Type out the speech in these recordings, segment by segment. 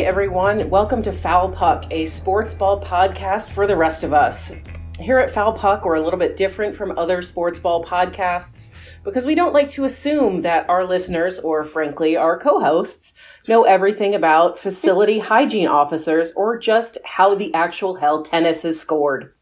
Hi, everyone. Welcome to Foul Puck, a sports ball podcast for the rest of us. Here at Foul Puck, we're a little bit different from other sports ball podcasts because we don't like to assume that our listeners, or frankly, our co hosts, know everything about facility hygiene officers or just how the actual hell tennis is scored.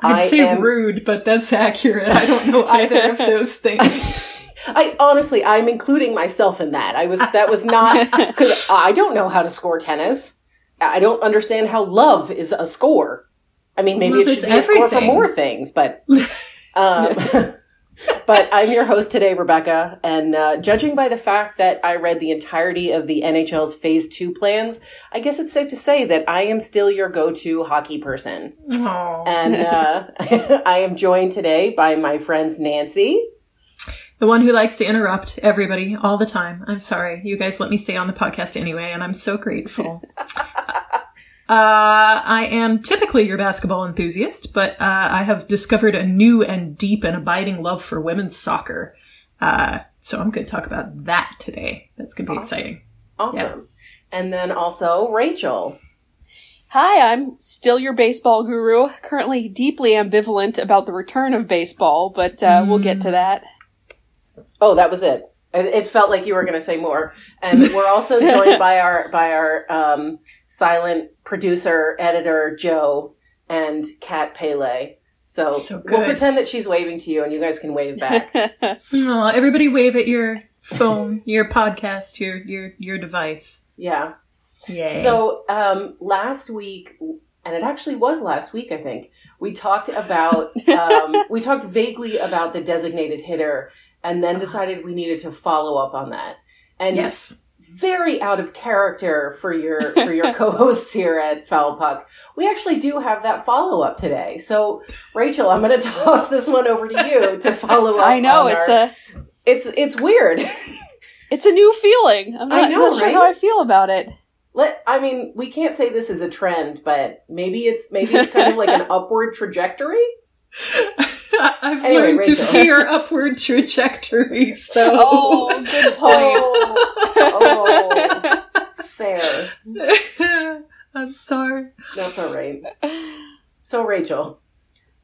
I'd I say am- rude, but that's accurate. I don't know either of those things. I honestly, I'm including myself in that. I was that was not because I don't know how to score tennis. I don't understand how love is a score. I mean, maybe Love it should be a score for more things, but um, but I'm your host today, Rebecca, and uh, judging by the fact that I read the entirety of the NHL's Phase Two plans, I guess it's safe to say that I am still your go-to hockey person. Aw. And uh, I am joined today by my friends Nancy. The one who likes to interrupt everybody all the time. I'm sorry. You guys let me stay on the podcast anyway, and I'm so grateful. Uh, I am typically your basketball enthusiast, but uh, I have discovered a new and deep and abiding love for women's soccer. Uh, so I'm going to talk about that today. That's going to be exciting. Awesome. And then also Rachel. Hi, I'm still your baseball guru. Currently deeply ambivalent about the return of baseball, but uh, we'll get to that. Oh, that was it. It it felt like you were going to say more. And we're also joined by our by our um, silent producer, editor Joe, and Kat Pele. So, So we'll pretend that she's waving to you, and you guys can wave back. Aw, everybody wave at your phone, your podcast, your your your device. yeah. Yay. So um, last week, and it actually was last week, I think we talked about um, we talked vaguely about the designated hitter, and then uh-huh. decided we needed to follow up on that. And yes. very out of character for your for your co-hosts here at Foul Puck. We actually do have that follow up today. So Rachel, I'm going to toss this one over to you to follow up. I know on it's our- a it's it's weird. it's a new feeling. I'm I not, know, not sure right? how I feel about it. Let I mean, we can't say this is a trend, but maybe it's maybe it's kind of like an upward trajectory. I've Anyway, learned to fear upward trajectories, though. Oh, good point. Oh, fair. I'm sorry. That's all right. So Rachel,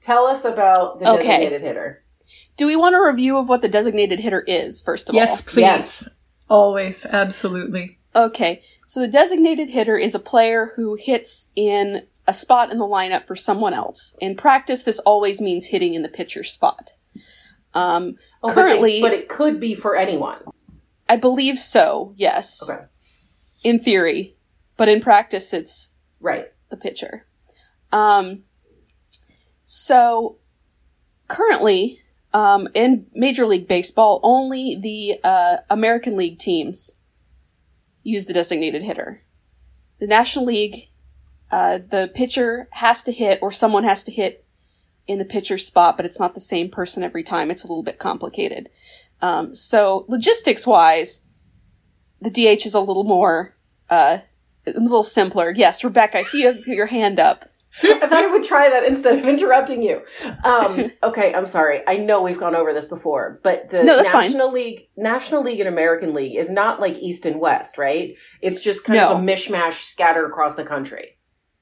tell us about the Okay. designated hitter. Do we want a review of what the designated hitter is, first of all? Yes, please. Always, absolutely. Okay, so the designated hitter is a player who hits in a spot in the lineup for someone else. In practice, this always means hitting in the pitcher spot. Um, Oh, but currently, but it could be for anyone. I believe so, yes. Okay, In theory. But in practice, it's right. the pitcher. Um, so currently, um, in Major League Baseball, only the uh, American League teams use the designated hitter. The National League, uh, the pitcher has to hit, or someone has to hit in the pitcher's spot, but it's not the same person every time. It's a little bit complicated. Um, so logistics wise, the DH is a little more, uh, a little simpler. Yes, Rebecca, I see you have your hand up. I thought I would try that instead of interrupting you. Um, okay, I'm sorry. I know we've gone over this before, but the No, that's fine. National League, National League and American League is not like East and West, right? It's just kind No. of a mishmash scattered across the country.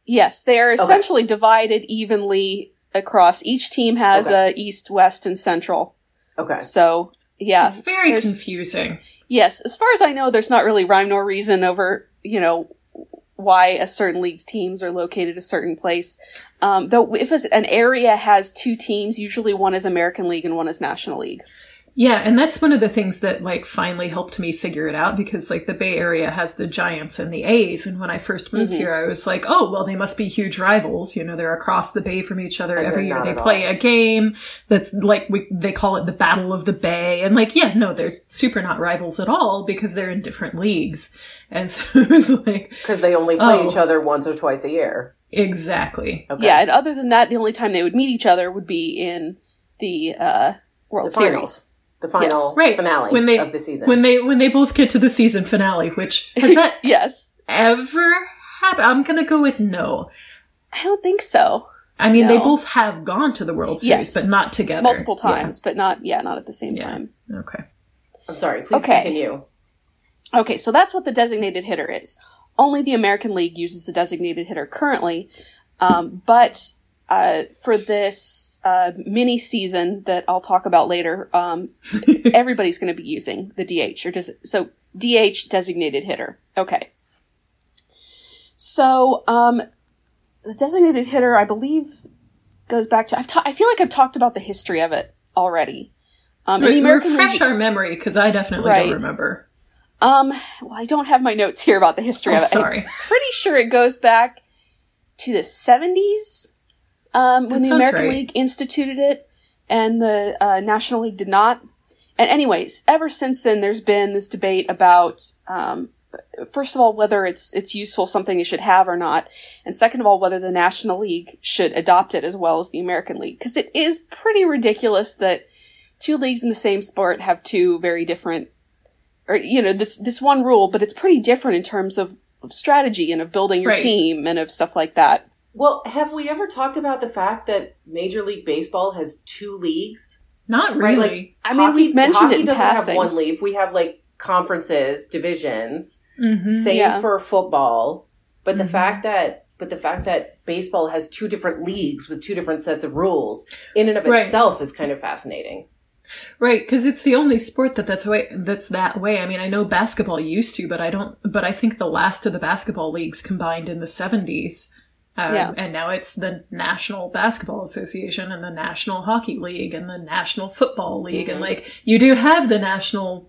Yes, they are essentially divided evenly across. Each team has Okay. a east, west, and central. Okay. So yeah, It's very confusing. yes. As far as I know, there's not really rhyme nor reason over you know why a certain league's teams are located a certain place. Um, though if an area has two teams, usually one is American League and one is National League. Yeah, and that's one of the things that like finally helped me figure it out because like the Bay Area has the Giants and the A's, and when I first moved Mm-hmm. here, I was like, oh well, they must be huge rivals. You know, they're across the bay from each other And every year. They play all. a game that's like we, they call it the Battle of the Bay, and like yeah, no, they're super not rivals at all because they're in different leagues, and so it was like Because they only play Oh. each other once or twice a year. exactly. Okay. Yeah, and other than that, the only time they would meet each other would be in the uh, World The finals. Series. The final Yes. Right finale when they of the season. when they when they both get to the season finale, which has that Yes, ever happened? I'm gonna go with no. I don't think so. I mean, they both have gone to the World Series, Yes. but not together. multiple times, but not yeah, not at the same Yeah. time. Okay. I'm sorry. Please Okay. continue. Okay, so that's what the designated hitter is. only the American League uses the designated hitter currently. Um, but uh, for this uh, mini season that I'll talk about later, um, everybody's going to be using the DH or just so DH designated hitter. Okay. So um, the designated hitter, I believe, goes back to I've ta- I feel like I've talked about the history of it already. Um, Re- American refresh League, our memory because I definitely Right. don't remember. um, well, I don't have my notes here about the history I'm of it. sorry. I'm pretty sure it goes back to the 70s um, when That the American right. League instituted it and the uh, National League did not. And anyways, ever since then, there's been this debate about, um, first of all, whether it's it's useful, something they should have or not, and second of all, whether the National League should adopt it as well as the American League, because it is pretty ridiculous that two leagues in the same sport have two very different, or you know, this this one rule, but it's pretty different in terms of, of strategy and of building your Right. team and of stuff like that. Well, have we ever talked about the fact that Major League Baseball has two leagues? Not Right, really. like I mean, we've mentioned hockey it in doesn't passing. have one league. We have like conferences, divisions. Mhm. Same Yeah. for football. But the Mhm. fact that but the fact that baseball has two different leagues with two different sets of rules in and of Right. itself is kind of fascinating. Right, because it's the only sport that that's way that's that way. I mean, I know basketball used to, but I don't. But I think the last of the basketball leagues combined in the seventies, um, Yeah. and now it's the National Basketball Association and the National Hockey League and the National Football League, Mhm. and like you do have the National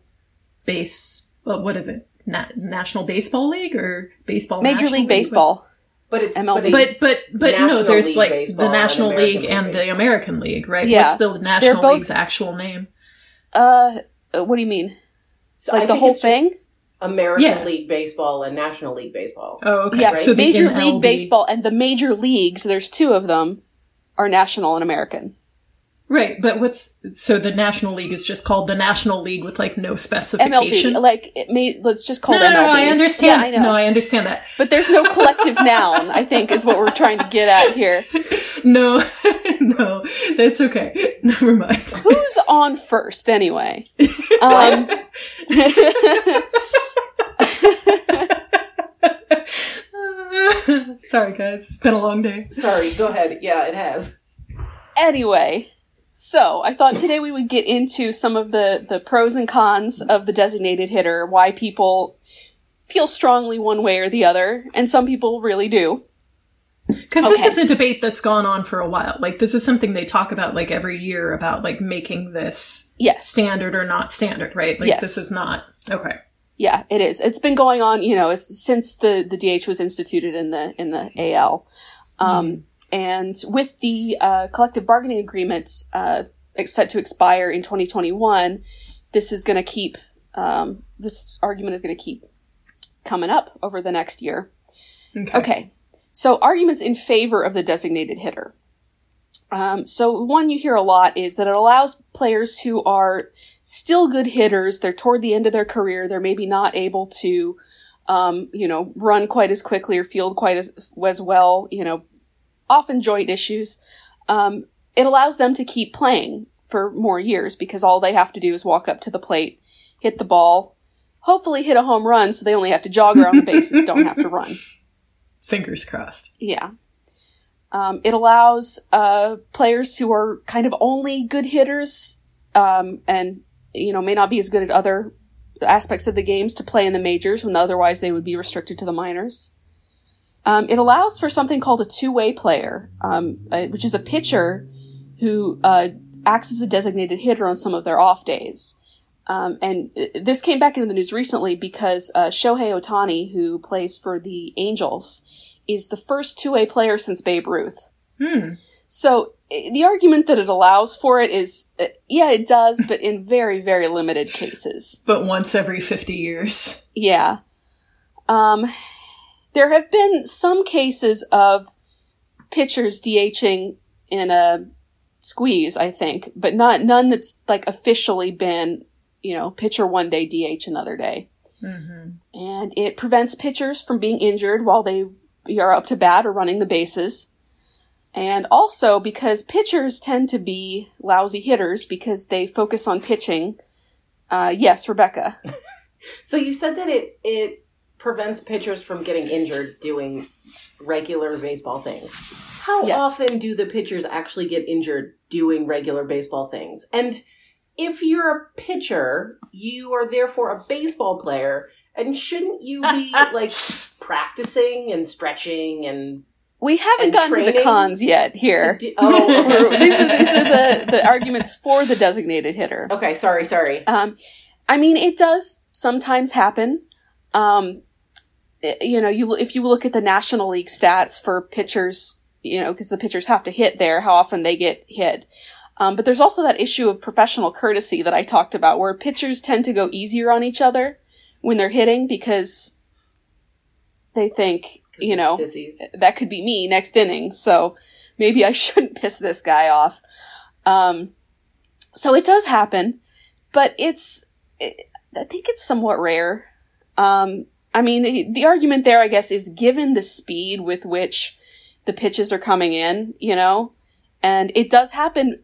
Base. Well, what is it? Na- National Baseball League or baseball? Major National League League? Baseball. But it's MLB. but, But but but National no, there's League like Baseball the National American League League and the American League, right? Yeah. What's the National both- League's actual name? Uh, uh, what do you mean? so I Like the whole it's just thing? American Yeah. League Baseball and National League Baseball. Oh, okay. yeah, right? So Major NLB League Baseball and the major leagues, there's two of them, are national and American. Right, but what's so the National League is just called the National League with like no specification. MLB, like it may let's just call no, it no, MLB. no, I understand. Yeah, I know. No, I understand that. but there's no collective noun. I think is what we're trying to get at here. No, no, that's okay. Never mind. Who's on first anyway? Um, Sorry, guys. It's been a long day. Sorry, go ahead. Yeah, it has. anyway, so I thought today we would get into some of the the pros and cons of the designated hitter, why people feel strongly one way or the other, and some people really do. Because this is a debate that's gone on for a while. Like this is something they talk about like every year about like making this Yes. standard or not standard, right? Like Yes. this is not okay. Yeah, it is. It's been going on, you know, since the the DH was instituted in the in the AL, um, and with the uh, collective bargaining agreement uh, set to expire in 2021, this is going to keep um, this argument is going to keep coming up over the next year. Okay. Okay, so arguments in favor of the designated hitter. Um, so one you hear a lot is that it allows players who are still good hitters. They're toward the end of their career. They're maybe not able to, um, you know, run quite as quickly or field quite as, as well. You know, often joint issues. Um, it allows them to keep playing for more years because all they have to do is walk up to the plate, hit the ball, hopefully hit a home run, so they only have to jog around the bases, don't have to run. Fingers crossed. Yeah. Um, it allows uh, players who are kind of only good hitters um, and you know may not be as good at other aspects of the games to play in the majors when otherwise they would be restricted to the minors. Um, it allows for something called a two-way player, um, uh, which is a pitcher who uh, acts as a designated hitter on some of their off days. Um, and uh, this came back into the news recently because uh, Shohei Ohtani, who plays for the Angels, is the first two-way player since Babe Ruth. Hmm. So the argument that it allows for it is, uh, yeah, it does, but in very, very limited cases. But once every fifty years. Yeah. Um, there have been some cases of pitchers DHing in a squeeze, I think, but not none that's like officially been, you know, pitcher one day, DH another day. Mm-hmm. And it prevents pitchers from being injured while they are up to bat or running the bases. And also because pitchers tend to be lousy hitters because they focus on pitching. Uh, yes, Rebecca. So you said that it it prevents pitchers from getting injured doing regular baseball things. How Yes. often do the pitchers actually get injured doing regular baseball things? And if you're a pitcher, you are therefore a baseball player, and shouldn't you be like practicing and stretching and We haven't gotten to the cons yet here. oh, these are these are the, the arguments for the designated hitter. okay, sorry, sorry. Um, I mean, it does sometimes happen. Um, you know, you if you look at the National League stats for pitchers, you know, because the pitchers have to hit there, how often they get hit. Um, but there's also that issue of professional courtesy that I talked about, where pitchers tend to go easier on each other when they're hitting because they think, you know, sissies. that could be me next inning. So maybe I shouldn't piss this guy off. Um, so it does happen, but it's, it, I think it's somewhat rare. Um, I mean, the, the argument there, I guess, is given the speed with which the pitches are coming in, you know, and it does happen.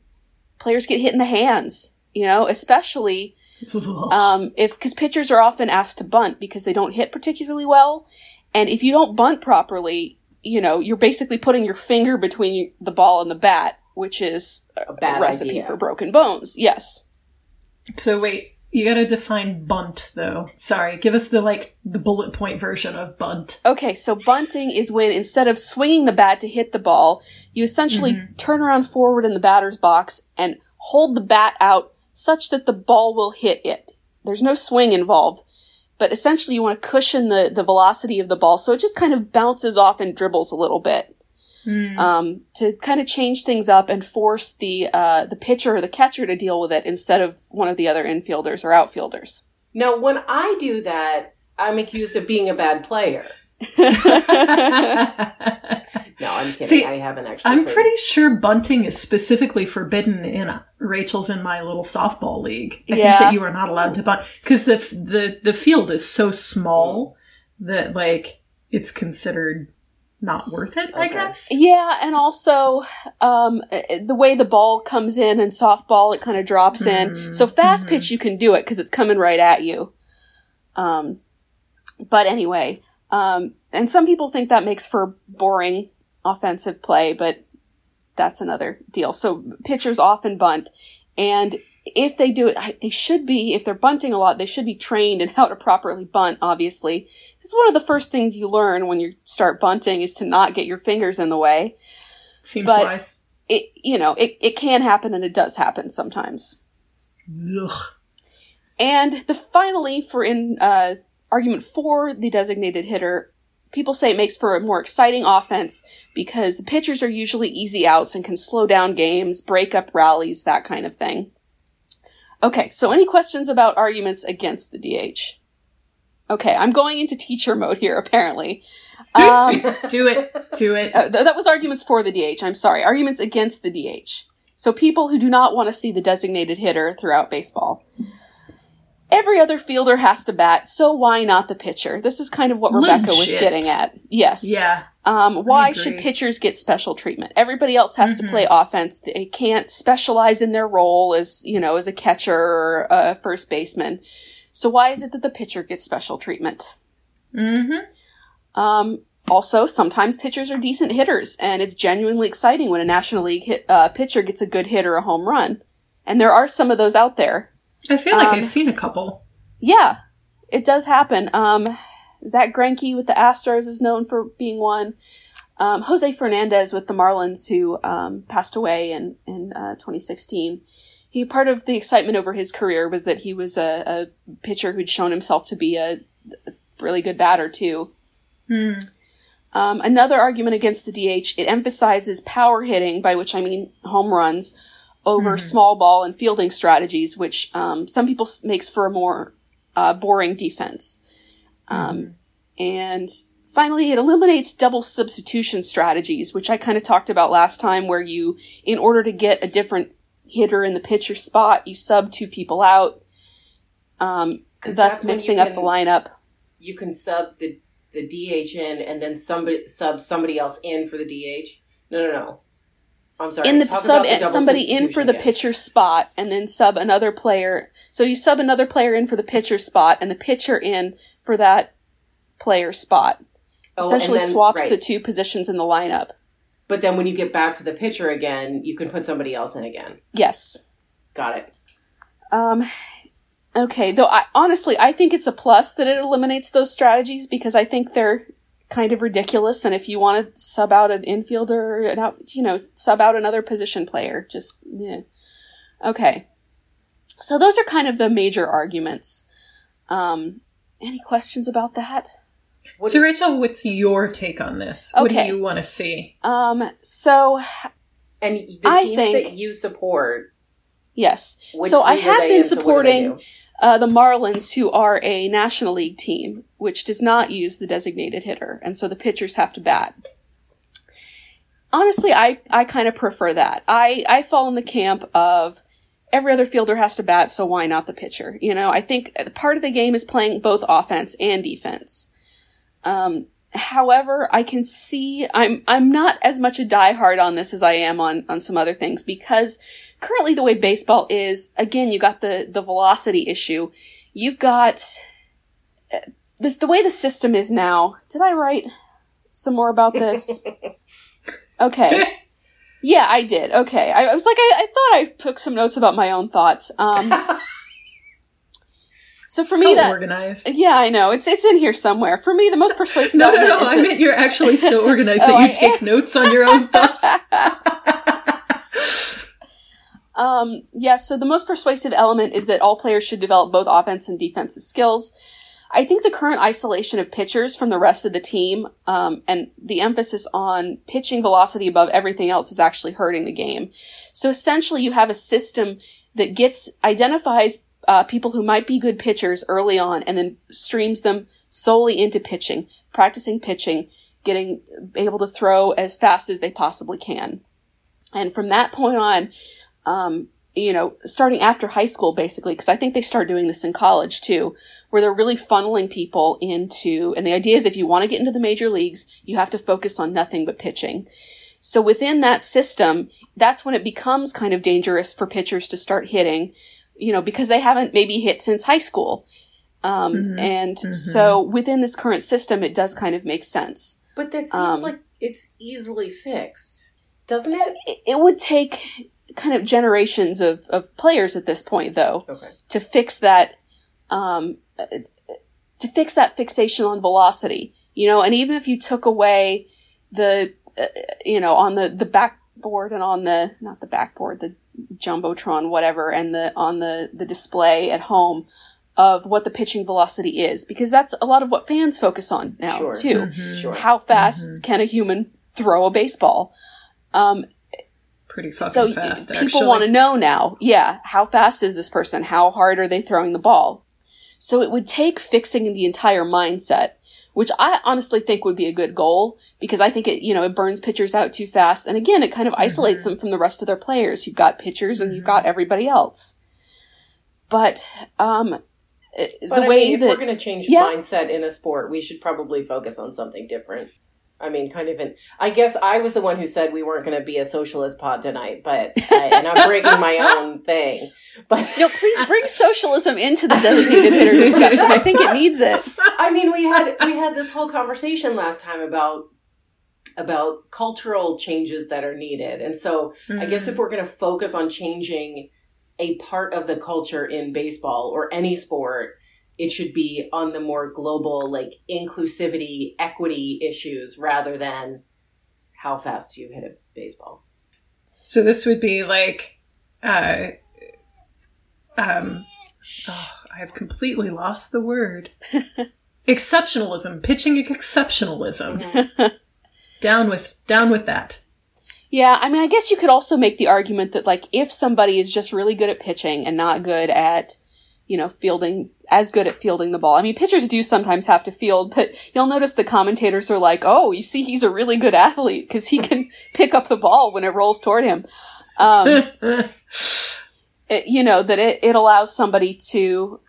Players get hit in the hands, you know, especially um, if because pitchers are often asked to bunt because they don't hit particularly well, and if you don't bunt properly, you know you're basically putting your finger between the ball and the bat, which is a, A recipe idea. for broken bones. Yes. So wait, you gotta define bunt though. Sorry, give us the like the bullet point version of bunt. Okay, so bunting is when instead of swinging the bat to hit the ball, you essentially mm-hmm. turn around forward in the batter's box and hold the bat out such that the ball will hit it. There's no swing involved, but essentially you want to cushion the, the velocity of the ball so it just kind of bounces off and dribbles a little bit. Um, to kind of change things up and force the uh, the pitcher or the catcher to deal with it instead of one of the other infielders or outfielders. Now, when I do that, I'm accused of being a bad player. No, I'm kidding. See, I haven't actually. I'm played. pretty sure bunting is specifically forbidden in uh, Rachel's in my little softball league. I Yeah. think that you are not allowed to bunt because the the the field is so small that like it's considered not worth it. I guess. Yeah, and also um, uh, the way the ball comes in and softball, it kind of drops in. So fast pitch, you can do it because it's coming right at you. Um, but anyway, um, and some people think that makes for boring offensive play, but that's another deal. So pitchers often bunt, and if they do it, they should be, if they're bunting a lot, they should be trained in how to properly bunt, obviously. This is one of the first things you learn when you start bunting is to not get your fingers in the way. Seems But- wise. It, you know, it, it can happen and it does happen sometimes. Ugh. And the finally, for in uh, argument for the designated hitter, people say it makes for a more exciting offense because the pitchers are usually easy outs and can slow down games, break up rallies, that kind of thing. Okay, so any questions about arguments against the DH? Okay, I'm going into teacher mode here, apparently. Um, Do it. Do it. uh, th- that was arguments for the DH. I'm sorry. Arguments against the DH. So people who do not want to see the designated hitter throughout baseball. Every other fielder has to bat, so why not the pitcher? This is kind of what Rebecca was getting at. Yes. Yeah. Um, why should pitchers get special treatment? Everybody else has Mm-hmm. to play offense. They can't specialize in their role as, you know, as a catcher or a first baseman. So why is it that the pitcher gets special treatment? Mm-hmm. Um, also, sometimes pitchers are decent hitters, and it's genuinely exciting when a National League hit, uh, pitcher gets a good hit or a home run. And there are some of those out there. I feel like Um, I've seen a couple. Yeah, it does happen. Um, Zack Greinke with the Astros is known for being one. Um, Jose Fernandez with the Marlins, who um, passed away in in uh, 2016. He part of the excitement over his career was that he was a, a pitcher who'd shown himself to be a, a really good batter too. Um, another argument against the DH, it emphasizes power hitting, by which I mean home runs, over small ball and fielding strategies, which um, some people s- makes for a more uh, boring defense. Um, And finally, it eliminates double substitution strategies, which I kind of talked about last time, where you, in order to get a different hitter in the pitcher spot, you sub two people out, um, 'Cause thus that's mixing up the lineup. you can sub the the DH in and then somebody sub somebody else in for the DH. No, no, no. I'm sorry. in the sub the somebody in for the again. pitcher spot and then sub another player so you sub another player in for the pitcher spot and the pitcher in for that player spot. Oh, Essentially then- swaps right. the two positions in the lineup. But then when you get back to the pitcher again, you can put somebody else in again. Yes. Got it. Um, okay, though I honestly I think it's a plus that it eliminates those strategies because I think they're kind of ridiculous. And if you want to sub out an infielder, an out, you know, sub out another position player, just yeah. Okay, so those are kind of the major arguments. Um, any questions about that? What- so, Rachel, what's your take on this? What do you want to see? Um, so And the I think- that you support, yes, which so I have been in? So what do they supporting. do? uh, the Marlins, who are a National League team, which does not use the designated hitter, and so the pitchers have to bat. Honestly, I, I kind of prefer that. I, I fall in the camp of every other fielder has to bat, so why not the pitcher? You know, I think part of the game is playing both offense and defense. Um, however, I can see I'm I'm not as much a diehard on this as I am on on some other things because currently the way baseball is, again, you got the the velocity issue. You've got uh, this the way the system is now. Did I write some more about this? Okay. Yeah, I did. Okay. I, I was like, I, I thought I took some notes about my own thoughts. Um, so for me, so that organized. yeah, I know it's it's in here somewhere. For me, the most persuasive. No, no, element no. I that- meant you're actually so organized Oh, that you I take notes on your own thoughts. Um, yeah, so the most persuasive element is that all players should develop both offense and defensive skills. I think the current isolation of pitchers from the rest of the team, um, and the emphasis on pitching velocity above everything else is actually hurting the game. So essentially you have a system that gets, identifies, uh, people who might be good pitchers early on and then streams them solely into pitching, practicing pitching, getting able to throw as fast as they possibly can. And from that point on, um, you know, starting after high school, basically, because I think they start doing this in college too, where they're really funneling people into, and the idea is if you want to get into the major leagues, you have to focus on nothing but pitching. So within that system, that's when it becomes kind of dangerous for pitchers to start hitting, you know, because they haven't maybe hit since high school. Um, Mhm. and Mhm. so within this current system, it does kind of make sense. But that seems Um, like it's easily fixed, doesn't it? It, it would take kind of generations of, of players at this point, though. Okay. to fix that um to fix that fixation on velocity you know and even if you took away the uh, you know on the the backboard and on the not the backboard the jumbotron whatever and the on the the display at home of what the pitching velocity is because that's a lot of what fans focus on now Sure. too Mhm. Sure. how fast can a human throw a baseball um Pretty fucking so fast. people actually. want to know now yeah how fast is this person how hard are they throwing the ball so it would take fixing the entire mindset which i honestly think would be a good goal because i think it you know it burns pitchers out too fast and again it kind of isolates Mm-hmm. them from the rest of their players you've got pitchers and you've got everybody else but um But the I way mean, if that we're going to change Yeah. mindset in a sport, we should probably focus on something different. I mean, kind of in. I guess I was the one who said we weren't going to be a socialist pod tonight, but I, and I'm breaking my own thing. But no please bring socialism into the designated hitter discussion i think it needs it I mean, we had we had this whole conversation last time about about cultural changes that are needed, and so I guess hmm. if we're going to focus on changing a part of the culture in baseball or any sport, it should be on the more global, like inclusivity, equity issues rather than how fast you hit a baseball. So this would be like, uh, um, oh, I have completely lost the word. exceptionalism, pitching exceptionalism. down with, down with that. Yeah, I mean, I guess you could also make the argument that, like, if somebody is just really good at pitching and not good at, you know, fielding, as good at fielding the ball. I mean, pitchers do sometimes have to field, but you'll notice the commentators are like, oh, you see, he's a really good athlete because he can pick up the ball when it rolls toward him. Um, it- you know, that it, it allows somebody to,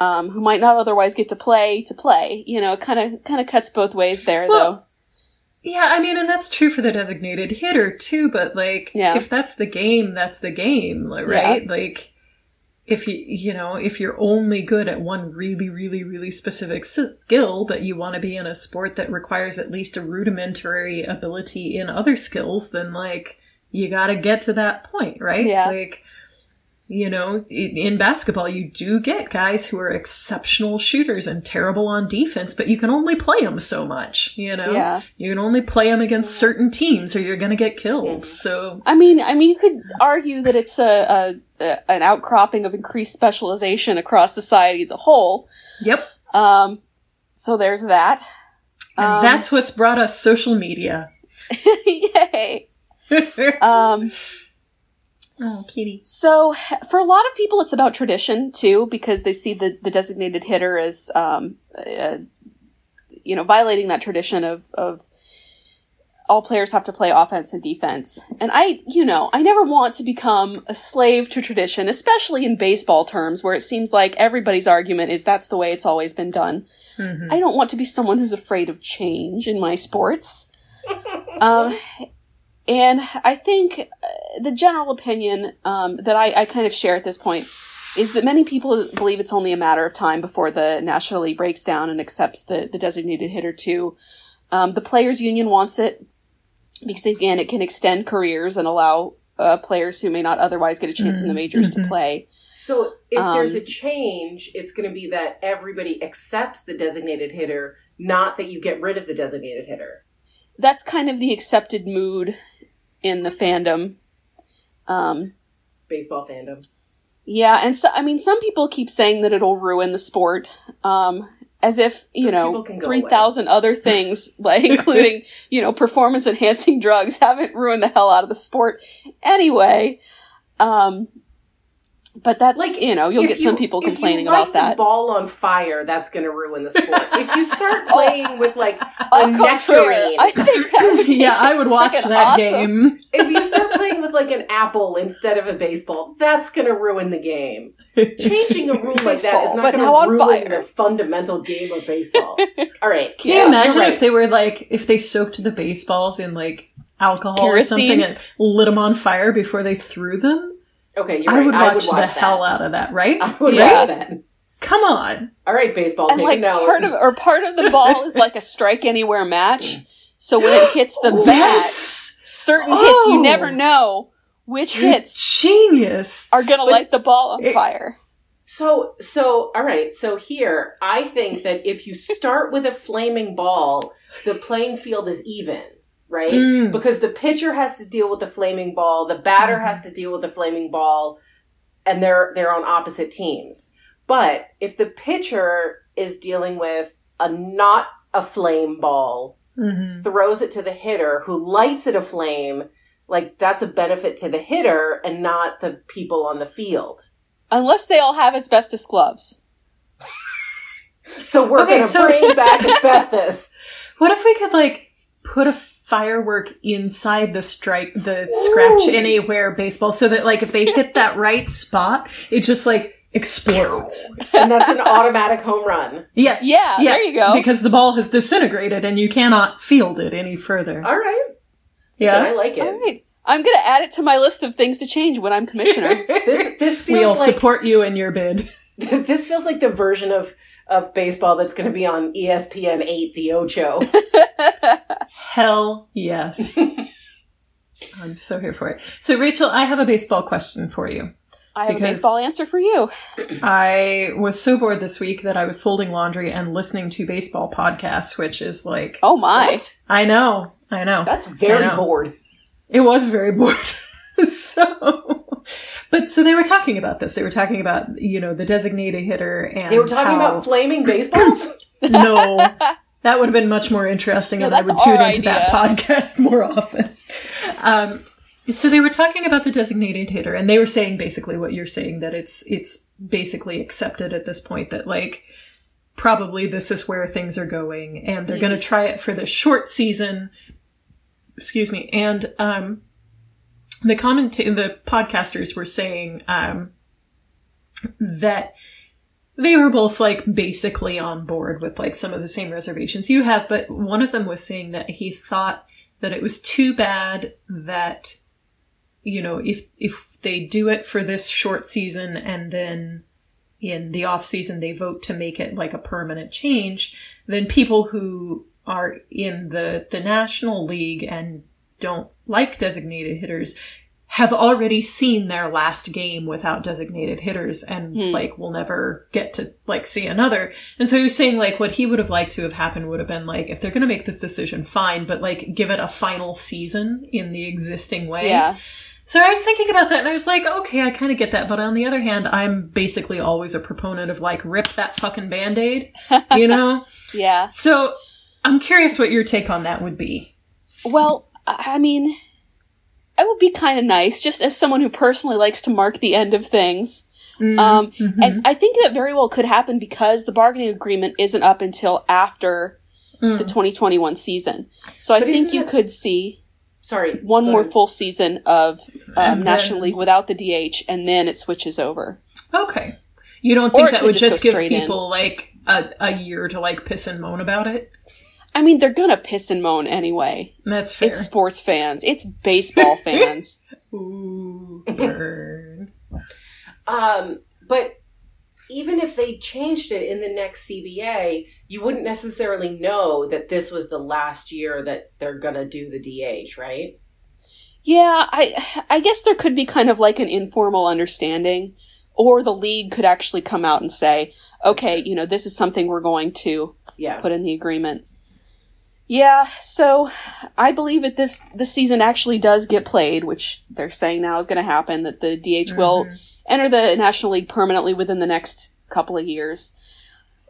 um, who might not otherwise get to play, to play. You know, it kind of, kind of cuts both ways there, Well, though. yeah, I mean, and that's true for the designated hitter too, but like, Yeah. if that's the game, that's the game, right? Like, if you you know if you're only good at one really really really specific skill but you want to be in a sport that requires at least a rudimentary ability in other skills then like you got to get to that point right Yeah. like you know in in basketball you do get guys who are exceptional shooters and terrible on defense but you can only play them so much you know Yeah. you can only play them against certain teams or you're going to get killed so I mean, I mean, you could argue that it's a, a, a an outcropping of increased specialization across society as a whole. yep Um, so there's that. and Um, that's what's brought us social media Yay. Um, oh kitty so for a lot of people, it's about tradition too, because they see the, the designated hitter as, um, uh, you know, violating that tradition of, of all players have to play offense and defense. And I, you know, I never want to become a slave to tradition, especially in baseball terms, where it seems like everybody's argument is that's the way it's always been done. I don't want to be someone who's afraid of change in my sports. um, and I think uh, the general opinion um, that I, I kind of share at this point is that many people believe it's only a matter of time before the National League breaks down and accepts the, the designated hitter too. Um, the players' union wants it because again, it can extend careers and allow uh, players who may not otherwise get a chance in the majors to play. So if there's Um, a change, it's going to be that everybody accepts the designated hitter, not that you get rid of the designated hitter. That's kind of the accepted mood in the fandom. Um, Baseball fandom. Yeah, and so I mean, some people keep saying that it'll ruin the sport, um, as if you know three thousand other things, like including you know performance enhancing drugs, haven't ruined the hell out of the sport anyway. Um, but that's Like you know you'll if get some you- people if you complaining light about that. The ball on fire, that's going to ruin the sport. if you start oh. playing with like a nectarine, I think that yeah, I would watch that awesome. game. if you start playing with like an apple instead of a baseball, that's going to ruin the game. Changing a rule like that is not but going to ruin fire. the fundamental game of baseball. All right, Can Yeah, you imagine right. if they were like if they soaked the baseballs in like alcohol or something and lit them on fire before they threw them? Okay, you're I right. would I would watch the that. hell out of that, right? I would Yeah. watch that. Come on. All right, baseball. and take like a part of or part of the ball is like a strike anywhere match. So when it hits the bat, Yes. certain hits you Oh. never know which hits Genius. are going to But light the ball on it- fire. So, so, all right. So here, I think that if you start with a flaming ball, the playing field is even, right? Mm. Because the pitcher has to deal with the flaming ball, the batter Mhm. has to deal with the flaming ball, and they're they're on opposite teams. But if the pitcher is dealing with a not a flame ball, Mhm. throws it to the hitter who lights it aflame, like that's a benefit to the hitter and not the people on the field. Unless they all have asbestos gloves. So we're Okay, gonna so- bring back asbestos. What if we could like put a firework inside the strike, the scratch Ooh. anywhere baseball, so that like if they hit that right spot, it just like explodes. and that's an automatic home run. Yes. Yeah, there you go. Because the ball has disintegrated and you cannot field it any further. All right. Yeah. So I like it. All right. I'm going to add it to my list of things to change when I'm commissioner. This this feels We'll like support you in your bid. this feels like the version of of baseball that's going to be on ESPN eight, the Ocho. Hell yes. I'm so here for it. So, Rachel, I have a baseball question for you. I have a baseball answer for you. I was so bored this week that I was folding laundry and listening to baseball podcasts, which is like, Oh my. What? I know, I know. That's very I know. bored. It was very bored. so, but so they were talking about this. They were talking about, you know, the designated hitter and They were talking how- about flaming baseballs. no, that would have been much more interesting No, and I would tune into that podcast more often. Um, so they were talking about the designated hitter and they were saying basically what you're saying that it's, it's basically accepted at this point that like, probably this is where things are going and they're going to try it for the short season. Excuse me. And, um, the commenta- the podcasters were saying, um, that they were both like basically on board with like some of the same reservations you have, but one of them was saying that he thought that it was too bad that you know, if if they do it for this short season and then in the off season they vote to make it like a permanent change, then people who are in the the National League and don't like designated hitters have already seen their last game without designated hitters and Hmm. like will never get to like see another. And so you're saying like what he would have liked to have happened would have been like if they're going to make this decision fine but like give it a final season in the existing way. Yeah. So I was thinking about that and I was like, okay, I kind of get that, but on the other hand, I'm basically always a proponent of like rip that fucking band-aid, you know? Yeah. So I'm curious what your take on that would be. Well, I mean, it would be kind of nice, just as someone who personally likes to mark the end of things. Um, Mhm. And I think that very well could happen because the bargaining agreement isn't up until after Mm. the 2021 season. So I think you it- could see Sorry. one more ahead. full season of um, National then- League without the DH, and then it switches over. Okay. You don't think it that would just just give straight in. people like a, a year to like piss and moan about it? I mean, they're gonna piss and moan anyway. That's fair. It's sports fans. It's baseball fans. Ooh, burn. Um, but even if they changed it in the next CBA, you wouldn't necessarily know that this was the last year that they're gonna do the DH, right? Yeah, I I guess there could be kind of like an informal understanding, or the league could actually come out and say, "Okay, you know, this is something we're going to Yeah. put in the agreement." Yeah, so I believe that this this season actually does get played, which they're saying now is going to happen. That the DH will enter the National League permanently within the next couple of years.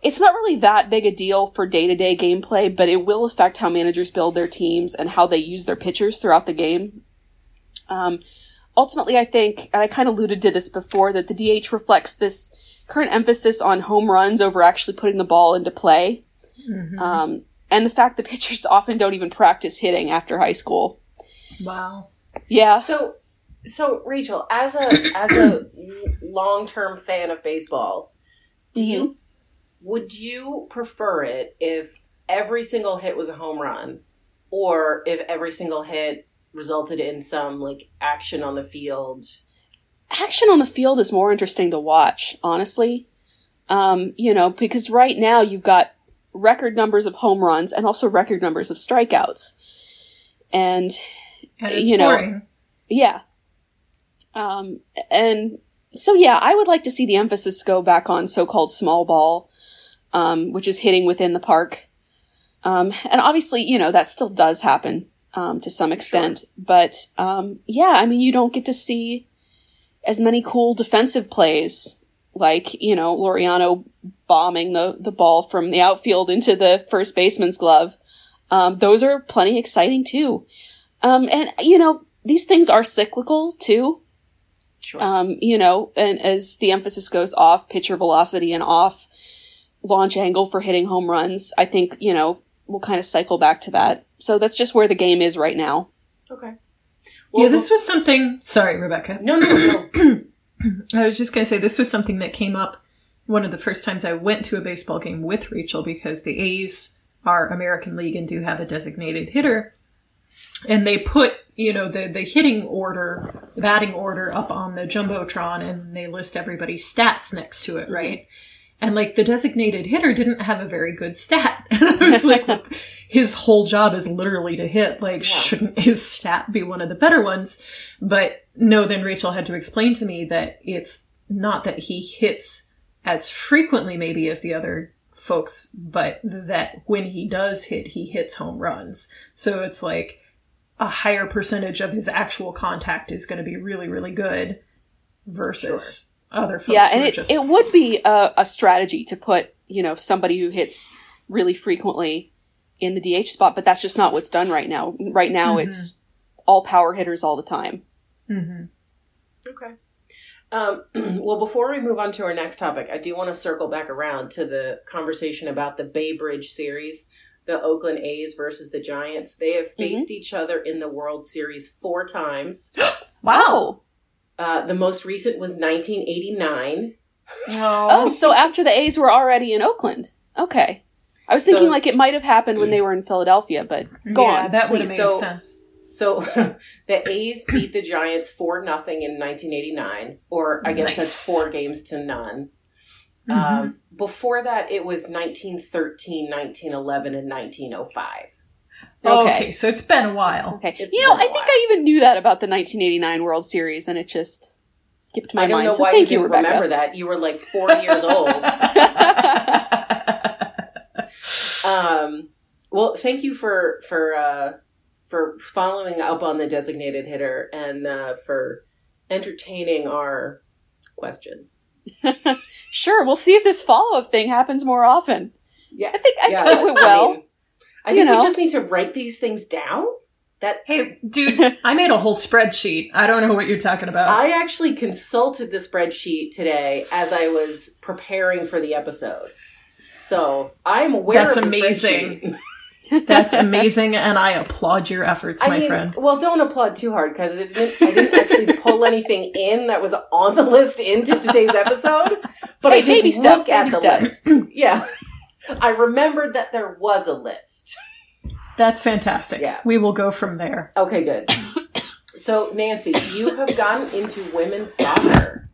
It's not really that big a deal for day to day gameplay, but it will affect how managers build their teams and how they use their pitchers throughout the game. Um, ultimately, I think, and I kind of alluded to this before, that the DH reflects this current emphasis on home runs over actually putting the ball into play. Mhm. Um, and the fact that pitchers often don't even practice hitting after high school. wow. Yeah. So, so Rachel, as a as a long term fan of baseball, do you would you prefer it if every single hit was a home run, or if every single hit resulted in some like action on the field? action on the field is more interesting to watch, honestly. Um, you know, because right now you've got record numbers of home runs and also record numbers of strikeouts. And And You know, boring. yeah. Um, and so yeah, I would like to see the emphasis go back on so-called small ball, um, which is hitting within the park. Um, and obviously, you know, that still does happen, um, to some extent. But, um, yeah, I mean, you don't get to see as many cool defensive plays like, you know, Loriano bombing the, the ball from the outfield into the first baseman's glove. Um, those are plenty exciting too. Um, and, you know, these things are cyclical too. Sure. Um, you know, and as the emphasis goes off pitcher velocity and off launch angle for hitting home runs, I think, you know, we'll kind of cycle back to that. So that's just where the game is right now. okay. yeah, this was something. Sorry, Rebecca. no, no, no. I was just going to say this was something that came up one of the first times I went to a baseball game with Rachel because the A's are American League and do have a designated hitter. And they put, you know, the, the hitting order, the batting order up on the Jumbotron and they list everybody's stats next to it, mm-hmm. right? And like the designated hitter didn't have a very good stat. And I was like, his whole job is literally to hit. Like, Yeah. shouldn't his stat be one of the better ones? But no, then Rachel had to explain to me that it's not that he hits as frequently maybe as the other folks, but that when he does hit, he hits home runs. So it's like a higher percentage of his actual contact is going to be really, really good versus other folks. yeah, and it, just, it would be a, a strategy to put, you know, somebody who hits really frequently in the DH spot, but that's just not what's done right now. Right now, it's all power hitters all the time. Mhm. Okay. Um, well, before we move on to our next topic, I do want to circle back around to the conversation about the Bay Bridge series, the Oakland A's versus the Giants. They have faced each other in the World Series four times. Wow. Uh, the most recent was 1989. Oh, so after the A's were already in Oakland. Okay. I was thinking So- like it might have happened when they were in Philadelphia, but go yeah, on. that would have made So- sense. So the A's beat the Giants four nothing in 1989, or I guess Nice. that's four games to none. Mhm. Um, before that, it was 1913, 1911, and 1905. okay. Okay. so it's been a while. Okay. It's you know, I a I think. I even knew that about the 1989 World Series, and it just skipped my I don't mind. know so why thank you you, didn't remember that. You were like four years old. Um, well, thank you for for uh, for following up on the designated hitter and uh, for entertaining our questions. sure, we'll see if this follow up thing happens more often. Yeah, I think I yeah. think it went I well. mean, I You think we just need to write these things down. That hey, dude, I made a whole spreadsheet. I don't know what you're talking about. I actually consulted the spreadsheet today as I was preparing for the episode. So I'm aware That's of the amazing. spreadsheet. That's amazing, and I applaud your efforts, I my mean, friend. well, don't applaud too hard because I didn't actually pull anything in that was on the list into today's episode. But I Hey, did baby steps, at baby the steps. list. Yeah, I remembered that there was a list. That's fantastic. Yeah. We will go from there. Okay, good. So, Nancy, you have gotten into women's soccer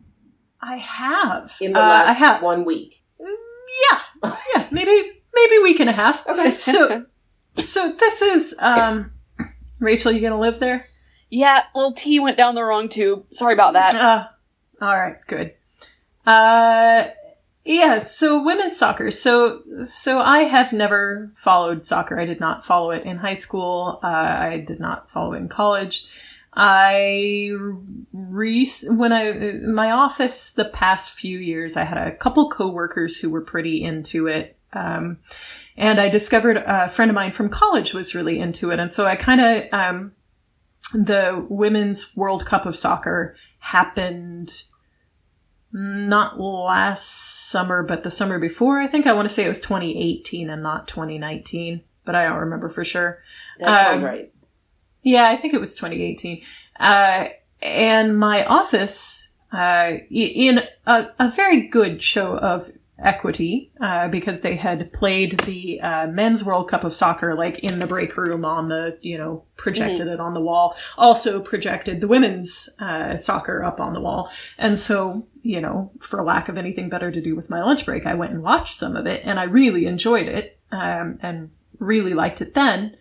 I have. in the Uh, last I have. one week. Yeah. Yeah. Maybe maybe week and a half. Okay. So so this is um Rachel, you gonna live there? Yeah, little T went down the wrong tube. Sorry about that. Uh, all right, good. Uh, yeah. So women's soccer. So so I have never followed soccer. I did not follow it in high school. Uh, I did not follow it in college. I re- when I my office the past few years I had a couple coworkers who were pretty into it. Um, and I discovered a friend of mine from college was really into it, and so I kind of um, the women's World Cup of soccer happened not last summer, but the summer before. I think I want to say it was 2018 and not 2019, but I don't remember for sure. That sounds Um, right. Yeah, I think it was 2018. Uh, and my office, uh, in a, a very good show of equity, uh, because they had played the uh, men's World Cup of soccer, like in the break room on the, you know, projected it on the wall. Also projected the women's uh, soccer up on the wall. And so, you know, for lack of anything better to do with my lunch break, I went and watched some of it, and I really enjoyed it, um, and really liked it then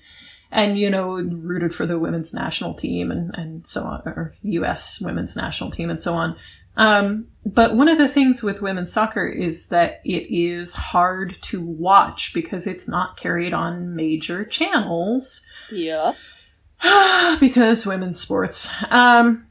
and you know rooted for the women's national team and and so on or US women's national team and so on um, but one of the things with women's soccer is that it is hard to watch because it's not carried on major channels Yep. because women's sports um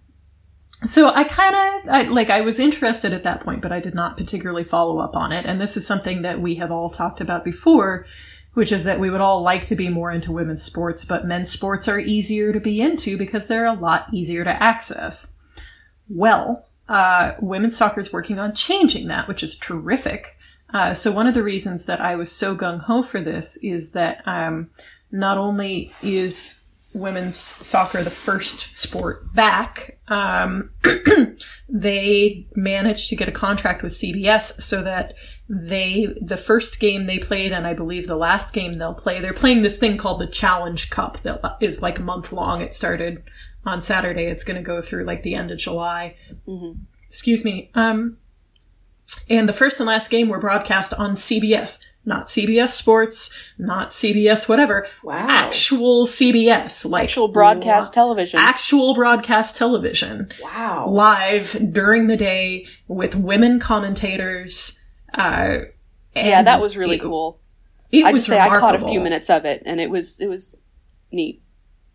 so I kind of I, like I was interested at that point, but I did not particularly follow up on it. And this is something that we have all talked about before, which is that we would all like to be more into women's sports, but men's sports are easier to be into because they're a lot easier to access. Well, uh, women's soccer is working on changing that, which is terrific. Uh, so one of the reasons that I was so gung ho for this is that um, not only is women's soccer the first sport back, um, they managed to get a contract with CBS so that they the first game they played and I believe the last game they'll play they're playing this thing called the Challenge Cup that is like a month long. It started on Saturday. It's going to go through like the end of July. Excuse me. Um, and the first and last game were broadcast on CBS, not CBS Sports, not CBS whatever. Wow. Actual CBS, like Actual broadcast television. actual broadcast television Wow. live during the day with women commentators. Uh, yeah, that was really it- cool. It I was just say I caught a few minutes of it, and it was it was neat.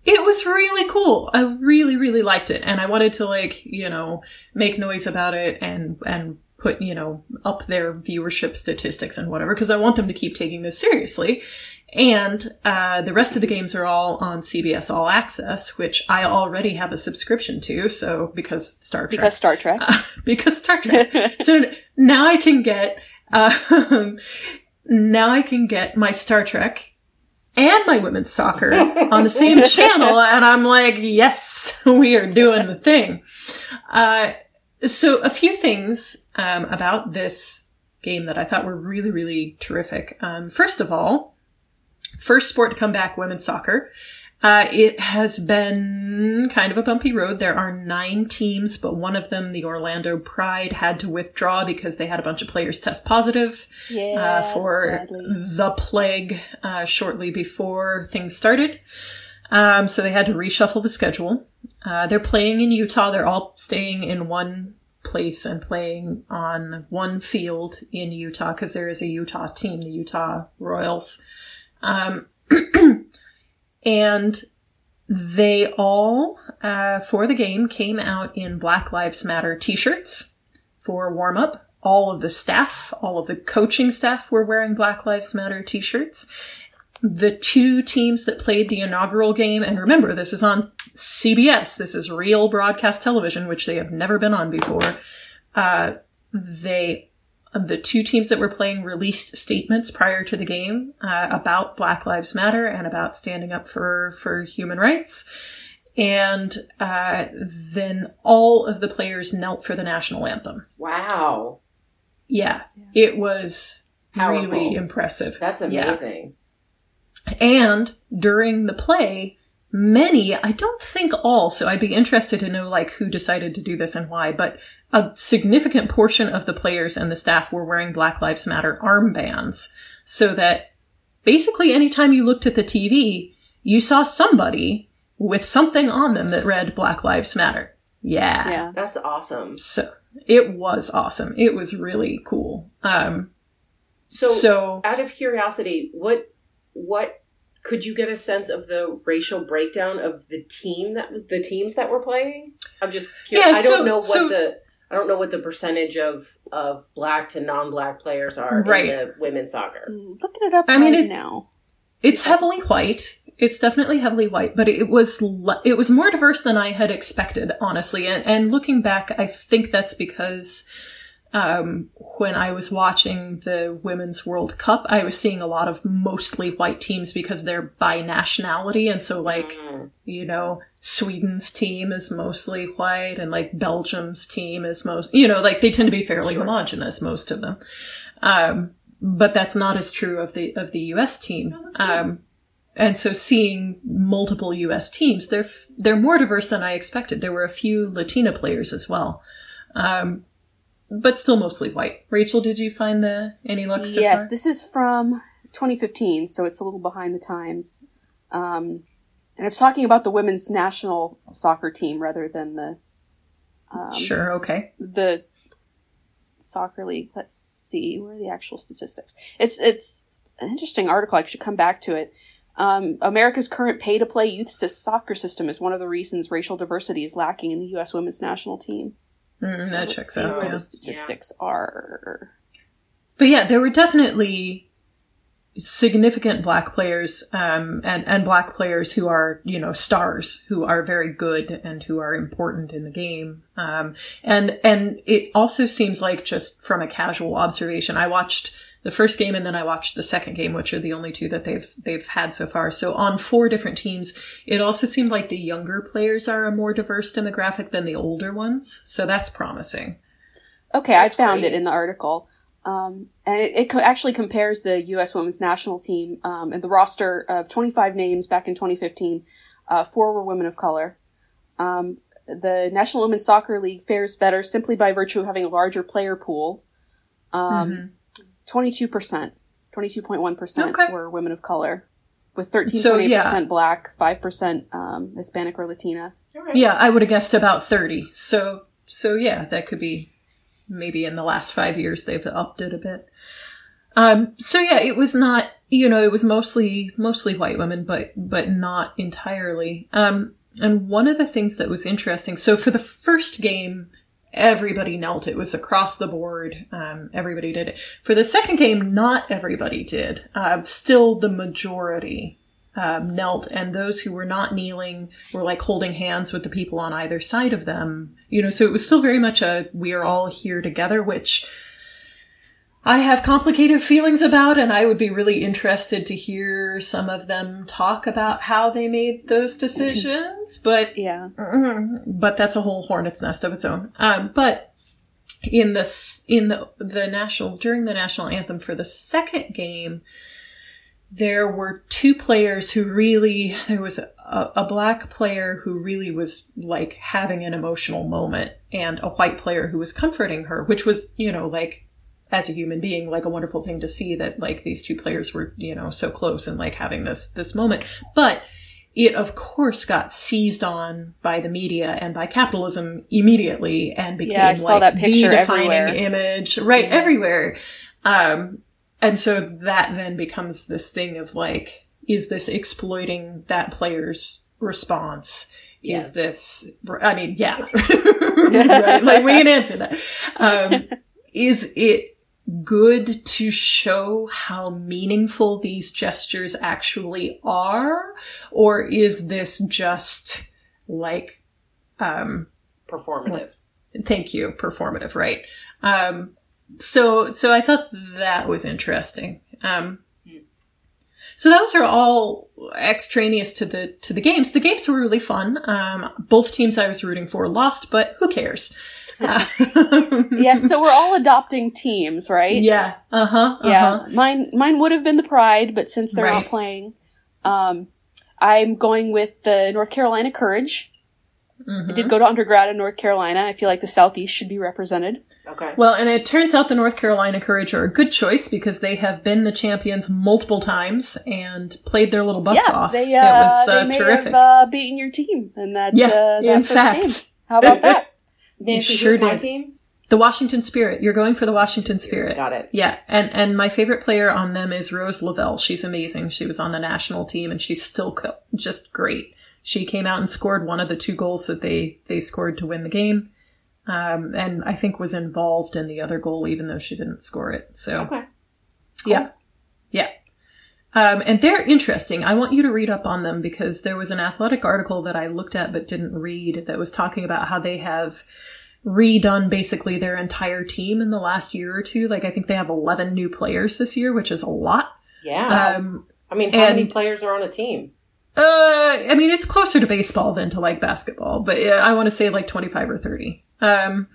It was really cool. I really, really liked it, and I wanted to like you know make noise about it and and put you know up their viewership statistics and whatever because I want them to keep taking this seriously. And uh, the rest of the games are all on CBS All Access, which I already have a subscription to. So because Star Trek, Because Star Trek. because Star Trek. so now I can get um, now I can get my Star Trek and my women's soccer on the same channel, and I'm like, yes, we are doing the thing. Uh, so a few things um, about this game that I thought were really, really terrific. Um, first of all, first sport to come back, women's soccer. Uh, it has been kind of a bumpy road. There are nine teams, but one of them, the Orlando Pride, had to withdraw because they had a bunch of players test positive Yeah, uh, for sadly. the plague uh, shortly before things started. Um, so they had to reshuffle the schedule. Uh, they're playing in Utah. They're all staying in one place and playing on one field in Utah because there is a Utah team, the Utah Royals. Um, and they all, uh, for the game, came out in Black Lives Matter t shirts for warm up. All of the staff, all of the coaching staff were wearing Black Lives Matter t shirts. The two teams that played the inaugural game, and remember, this is on CBS, this is real broadcast television, which they have never been on before. Uh, they the two teams that were playing released statements prior to the game uh, about Black Lives Matter and about standing up for for human rights. And uh, then all of the players knelt for the national anthem. Wow. Yeah, it was Powerful. really impressive. That's Yeah. amazing. And during the play, many, I don't think all, so I'd be interested to know like who decided to do this and why, but a significant portion of the players and the staff were wearing Black Lives Matter armbands so that basically anytime you looked at the TV, you saw somebody with something on them that read Black Lives Matter. Yeah. Yeah. That's awesome. So it was awesome. It was really cool. Um, So, so out of curiosity, what what could you get a sense of the racial breakdown of the team that the teams that were playing? I'm just curious. Yeah, I don't know what so- the I don't know what the percentage of of black to non-black players are Right. in the women's soccer. Mm, Looking it up I mean, right it's- now. It's heavily white. It's definitely heavily white, but it was it was more diverse than I had expected, honestly. And, and looking back, I think that's because um, when I was watching the Women's World Cup, I was seeing a lot of mostly white teams because they're by nationality, and so like Mm. you know Sweden's team is mostly white, and like Belgium's team is most you know like they tend to be fairly Sure. homogenous, most of them. Um, but that's not as true of the of the U.S. team. Oh, that's good. um, and so seeing multiple U.S. teams, they're f- they're more diverse than I expected. There were a few Latina players as well, um, but still mostly white. Rachel, did you find the any luck so yes, far? this is from 2015, so it's a little behind the times. Um, and it's talking about the women's national soccer team rather than the um, sure, okay. the soccer league. Let's see where are the actual statistics. It's it's an interesting article. I should come back to it. Um, America's current pay to play youth soccer system is one of the reasons racial diversity is lacking in the U.S. women's national team. Mm, So that let's checks see out. where yeah. the statistics are. But yeah, there were definitely significant black players um, and and black players who are you know stars who are very good and who are important in the game. Um, and and it also seems like just from a casual observation, I watched the first game and then I watched the second game, which are the only two that they've they've had so far. So on four different teams, it also seemed like the younger players are a more diverse demographic than the older ones. So that's promising. Okay, That's I found great. it in the article. Um, and it, it co- actually compares the U.S. women's national team um, and the roster of 25 names back in 2015. Uh, four were women of color. Um, the National Women's Soccer League fares better simply by virtue of having a larger player pool. Um, 22%, 22.1% were women of color, with 13.8% So, yeah. black, 5% um, Hispanic or Latina. All right. Yeah, I would have guessed about 30. So so yeah, that could be maybe in the last 5 years they've upped it a bit. Um so yeah, it was not, you know, it was mostly mostly white women but but not entirely. Um and one of the things that was interesting, so for the first game everybody knelt. It was across the board. Um, everybody did it. For the second game, not everybody did. Uh, still, the majority um, knelt, and those who were not kneeling were like holding hands with the people on either side of them. You know, so it was still very much a we are all here together, which I have complicated feelings about, and I would be really interested to hear some of them talk about how they made those decisions. But Yeah. Mhm. but that's a whole hornet's nest of its own. Um, but in the in the the national during the national anthem for the second game, there were two players who really there was a, a black player who really was like having an emotional moment and a white player who was comforting her, which was, you know, like as a human being, like a wonderful thing to see that like these two players were, you know, so close and like having this, this moment. But it of course got seized on by the media and by capitalism immediately and became Yeah, I saw like that picture the defining everywhere. image right Yeah. everywhere um and so that then becomes this thing of like is this exploiting that player's response Yes. is this i mean yeah right? like we can answer that um is it good to show how meaningful these gestures actually are? Or is this just like um Performative. thank you performative right. Um so so i thought that was interesting. Um so those are all extraneous to the to the games. The games were really fun. Um both teams i was rooting for lost but who cares Yes, so we're all adopting teams, right? yeah uh-huh, uh-huh. Yeah, mine mine would have been the Pride, but since they're Right. not playing, um, I'm going with the North Carolina Courage. Mhm. I did go to undergrad in North Carolina. I feel like the Southeast should be represented. Okay. Well, and it turns out the North Carolina Courage are a good choice because they have been the champions multiple times and played their little butts yeah, off. they uh, it was uh, they may terrific. have uh, beaten your team in that yeah, uh, that in first fact, game. How about that? Nancy, sure my team? the Washington Spirit. You're going for the Washington Spirit. Got it. Yeah, and and my favorite player on them is Rose Lavelle. She's amazing. She was on the national team, and she's still co- just great. She came out and scored one of the two goals that they they scored to win the game, um, and I think was involved in the other goal, even though she didn't score it. So Okay. yeah, yeah. Um, and they're interesting. I want you to read up on them because there was an athletic article that I looked at but didn't read that was talking about how they have redone basically their entire team in the last year or two. Like I think they have 11 new players this year, which is a lot. Yeah. Um, I mean, how many and- players are on a team? uh, I mean, it's closer to baseball than to like basketball, but yeah, I want to say like 25 or 30. Um,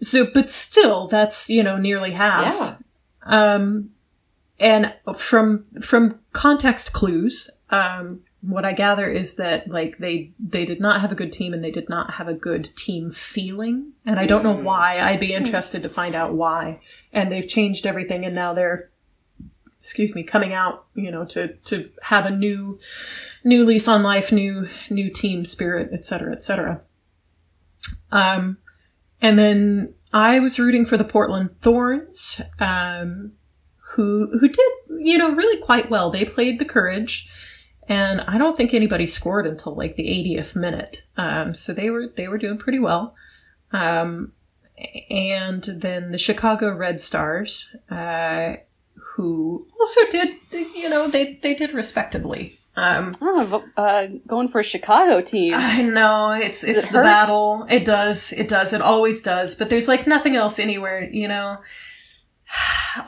so, but still, that's, you know, nearly half. Yeah. Um, and from from context clues, um, what I gather is that like they they did not have a good team and they did not have a good team feeling, and I don't know Mm. why. I'd be interested to find out why. And they've changed everything, and now they're excuse me coming out, you know, to to have a new new lease on life, new new team spirit, et cetera, et cetera. Um, and then I was rooting for the Portland Thorns, um, who who did you know really quite well. They played the Courage, and I don't think anybody scored until like the 80th minute. Um, so they were they were doing pretty well. Um, and then the Chicago Red Stars, uh, who also did you know they they did respectably. Um, Oh, uh, going for a Chicago team. I know it's Does it's it the hurt? battle. It does. It does. It always does. But there's like nothing else anywhere. You know,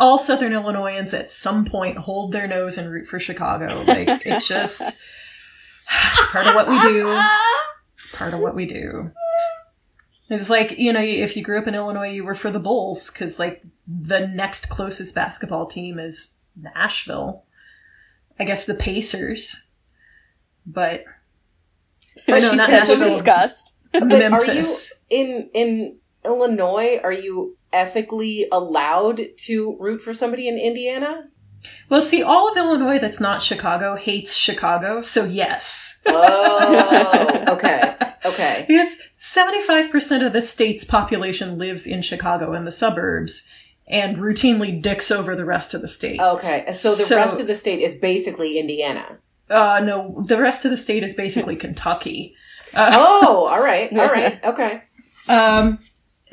all Southern Illinoisans at some point hold their nose and root for Chicago. Like it just it's part of what we do. It's part of what we do. It's like you know, if you grew up in Illinois, you were for the Bulls because like the next closest basketball team is Nashville. I guess the Pacers, but But oh, no, she so Nashville. disgust. But are you in in Illinois? Are you ethically allowed to root for somebody in Indiana? Well, see, all of Illinois that's not Chicago hates Chicago, so yes. Oh, okay, okay. Because 75% of the state's population lives in Chicago and the suburbs and routinely dicks over the rest of the state. Okay, so the So- rest of the state is basically Indiana. Uh, no, the rest of the state is basically Kentucky. Uh, Oh, all right, all right, okay. Um,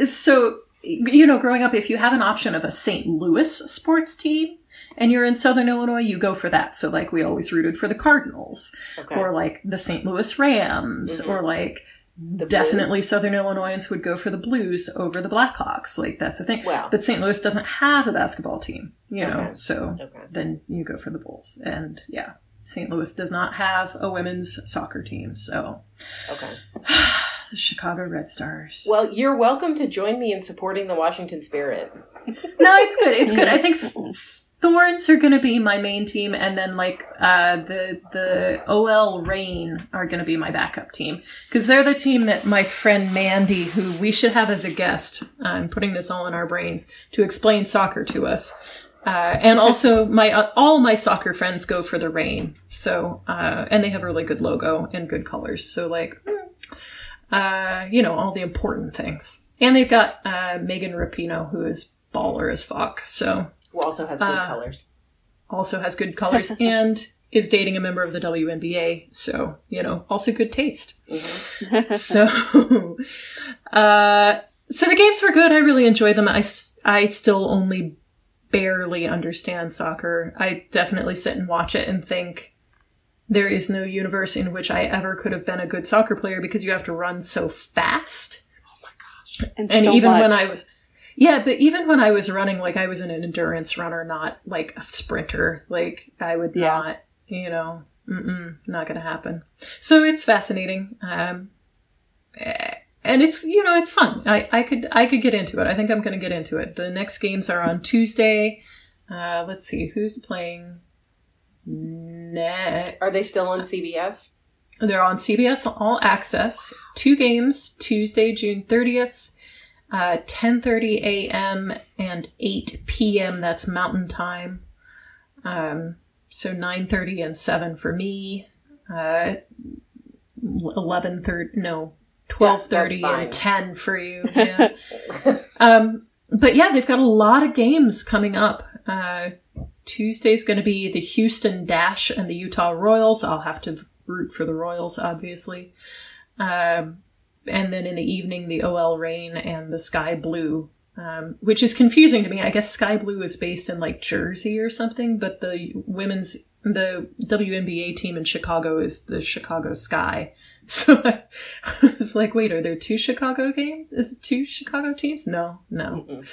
so, you know, growing up, if you have an option of a St. Louis sports team and you're in Southern Illinois, you go for that. So, like, we always rooted for the Cardinals Okay. or like the St. Louis Rams Mhm. or like The definitely Southern Illinoisans would go for the Blues over the Blackhawks. Like, that's the thing. Wow. But St. Louis doesn't have a basketball team, you know, Okay. so Okay. then you go for the Bulls. And yeah, St. Louis does not have a women's soccer team. So, Okay. the Chicago Red Stars. Well, you're welcome to join me in supporting the Washington Spirit. No, it's good. It's good. I think Thorns are going to be my main team, and then like uh, the the OL Reign are going to be my backup team because they're the team that my friend Mandy, who we should have as a guest, I'm putting this all in our brains to explain soccer to us. Uh, and also, my uh, all my soccer friends go for the Reign, so uh, and they have a really good logo and good colors. So like, hmm, uh, you know, all the important things. And they've got uh, Megan Rapinoe, who is baller as fuck. So Who also has good Uh, colors. also has good colors and is dating a member of the WNBA. So, you know, also good taste. so, uh, so the games were good. I really enjoyed them. I I still only barely understand soccer. I definitely sit and watch it and think there is no universe in which I ever could have been a good soccer player because you have to run so fast Oh my gosh. And, and so even much. when I was yeah, but even when I was running, like I was an endurance runner, not like a sprinter. Like I would Yeah. not, you know, mm-mm, not going to happen. So it's fascinating, um, eh, and it's you know it's fun. I I could I could get into it. I think I'm going to get into it. The next games are on Tuesday. Uh, let's see who's playing next. Are they still on CBS? They're on CBS All Access. Two games, Tuesday, June 30th, uh, 10.30 a.m. and 8 p.m. That's Mountain Time. Um, so 9.30 and 7 for me. Uh, 11.30, no, Yeah, that's 12.30 fine. and 10 for you. Yeah. um, but yeah, they've got a lot of games coming up. Uh, Tuesday's going to be the Houston Dash and the Utah Royals. I'll have to root for the Royals, obviously. Um, and then in the evening, the OL Reign and the Sky Blue, um, which is confusing to me. I guess Sky Blue is based in like Jersey or something, but the women's, the WNBA team in Chicago is the Chicago Sky. So I was like, wait, are there two Chicago games? Is it two Chicago teams? No, no. Mm-mm.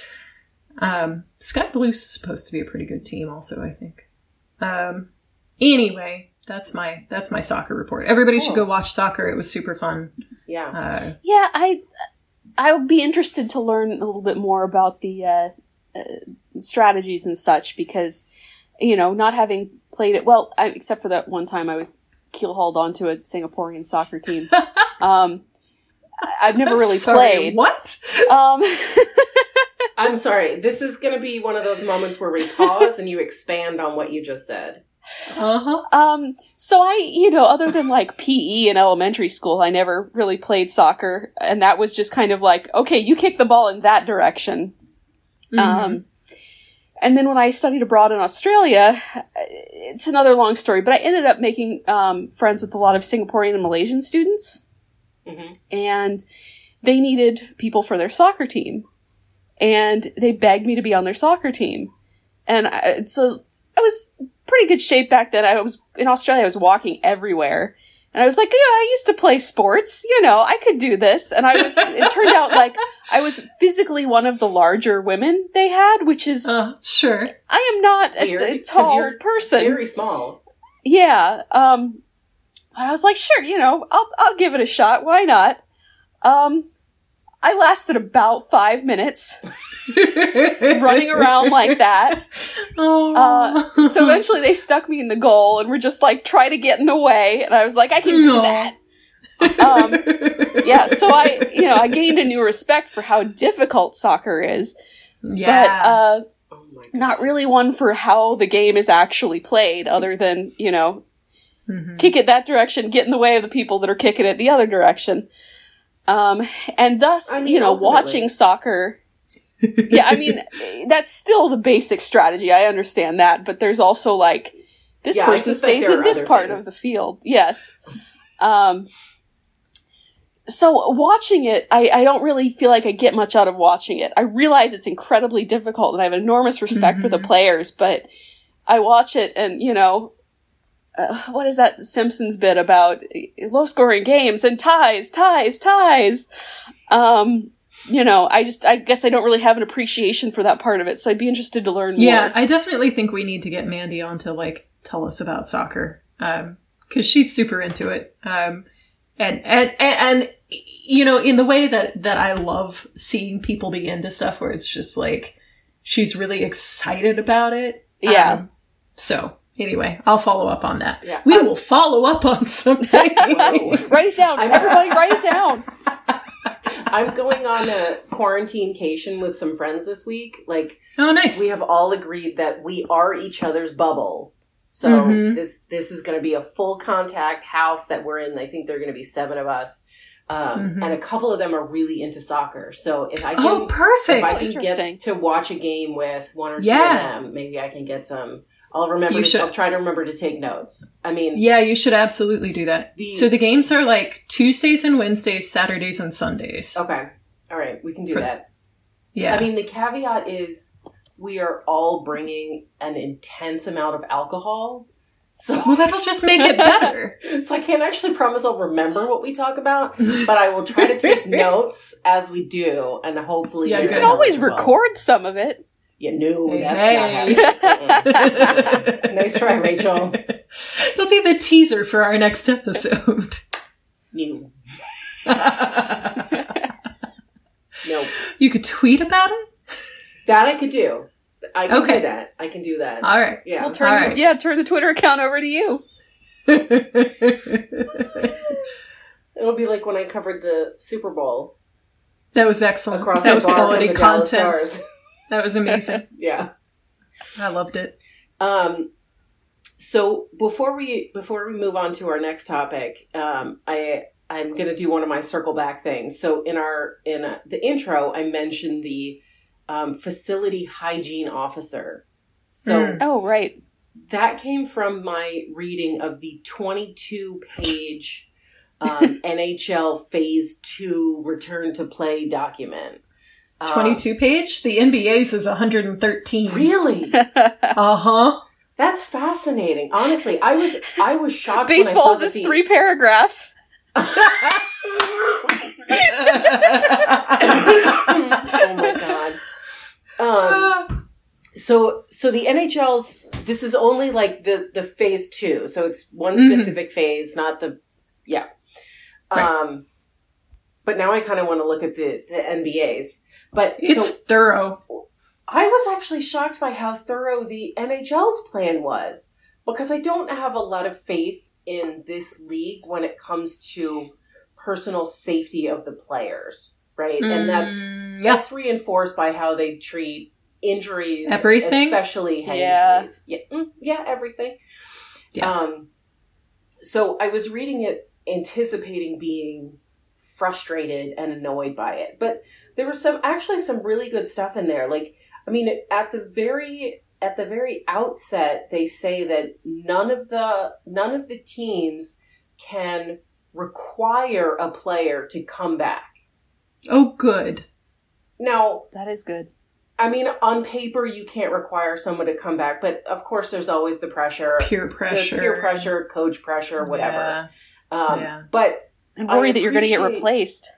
Um, Sky Blue's supposed to be a pretty good team, also. I think. Um, anyway, that's my that's my soccer report. Everybody should go watch soccer. It was super fun. Yeah. Uh, Yeah, I I would be interested to learn a little bit more about the uh, uh, strategies and such because you know, not having played it well, I, except for that one time I was keel hauled onto a Singaporean soccer team. um, I- I've never I'm really sorry, played. What? Um, I'm sorry. This is going to be one of those moments where we pause and you expand on what you just said. Uh huh. Um, so I, you know, other than like PE in elementary school, I never really played soccer, and that was just kind of like, okay, you kick the ball in that direction. Mm-hmm. Um, and then when I studied abroad in Australia, it's another long story, but I ended up making um, friends with a lot of Singaporean and Malaysian students, hmm and they needed people for their soccer team, and they begged me to be on their soccer team, and I, so I was pretty good shape back then. I was in Australia. I was walking everywhere. And I was like, yeah, I used to play sports. You know, I could do this. And I was, it turned out like I was physically one of the larger women they had, which is, Uh, sure. I am not a, Weird, a 'cause tall you're person. Very small. Yeah. Um, but I was like, sure, you know, I'll, I'll give it a shot. Why not? Um, I lasted about five minutes running around like that. Oh. Uh, so eventually they stuck me in the goal and were just like, try to get in the way. And I was like, I can do Aw. that. Um, yeah. So I, you know, I gained a new respect for how difficult soccer is, yeah. but, uh, Oh my god. not really one for how the game is actually played other than, you know, Mhm. kick it that direction, get in the way of the people that are kicking it the other direction. Um, and thus, I mean, you know, ultimately. watching soccer. yeah, I mean, that's still the basic strategy. I understand that, but there's also like this Yeah, person stays in this part things. of the field. Yes. Um, so watching it, I, I don't really feel like I get much out of watching it. I realize it's incredibly difficult and I have enormous respect for the Mhm. players, but I watch it and, you know, uh, what is that Simpsons bit about low scoring games and ties, ties, ties? Um, you know, I just, I guess I don't really have an appreciation for that part of it, so I'd be interested to learn Yeah, more. I definitely think we need to get Mandy on to like tell us about soccer Um, because she's super into it. Um, and, and and and you know, in the way that that I love seeing people be into stuff where it's just like she's really excited about it. Yeah. Um, so anyway, I'll follow up on that. Yeah. We will follow up on something. write it down. I'm- Everybody write it down. I'm going on a quarantinecation with some friends this week. Like oh, nice. we have all agreed that we are each other's bubble. So Mhm. this this is going to be a full contact house that we're in. I think there are going to be seven of us, um, Mhm. and a couple of them are really into soccer. So if I can, oh, perfect, if I perfect. can get to watch a game with one or two Yeah. of them, maybe I can get some. I'll remember. You to, should. I'll try to remember to take notes. I mean, Yeah, you should absolutely do that. The- so the games are like Tuesdays and Wednesdays, Saturdays and Sundays. okay, all right, we can do For- that. yeah. I mean, the caveat is we are all bringing an intense amount of alcohol. So, well, that'll just make it better. so I can't actually promise I'll remember what we talk about, but I will try to take notes as we do, and hopefully Yeah, you You can always as well. record some of it. Yeah, no, Hey, that's hey. not happening. nice try, Rachel. It'll be the teaser for our next episode. New. No, you could tweet about it? that I could do. I can Okay. do that. I can do that. All right. yeah. We'll turn All the, yeah, turn the Twitter account over to you. It'll be like when I covered the Super Bowl that was excellent. across that the was quality from the Dallas content. Stars. That was amazing. yeah. I loved it. Um, so before we before we move on to our next topic, um, I I'm gonna do one of my circle back things. So in our in uh the intro, I mentioned the um, facility hygiene officer. So Mm. Oh, right. that came from my reading of the 22 page um, NHL Phase Two Return to Play document. Um, 22 page? The NBA's is 113. Really? Uh huh. That's fascinating. Honestly, I was I was shocked. Baseball's when I is that three paragraphs. oh my god. Um, so so the NHL's this is only like the the phase two, so it's one Mhm. specific phase, not the yeah. Right. Um, but now I kind of want to look at the the NBA's. But it's so thorough. I was actually shocked by how thorough the NHL's plan was because I don't have a lot of faith in this league when it comes to personal safety of the players, right? And that's Mm, yeah. that's reinforced by how they treat injuries, Everything? especially head Yeah. injuries. Yeah, mm, yeah, everything. Yeah. Um, so I was reading it, anticipating being frustrated and annoyed by it, but there was some actually some really good stuff in there. Like, I mean, at the very at the very outset, they say that none of the none of the teams can require a player to come back. Oh, good. Now, That is good. I mean, on paper, you can't require someone to come back, but of course, there's always the pressure, Peer pressure. peer pressure, coach pressure, whatever. Yeah. Um, Yeah. But And I worry that you're going to get replaced.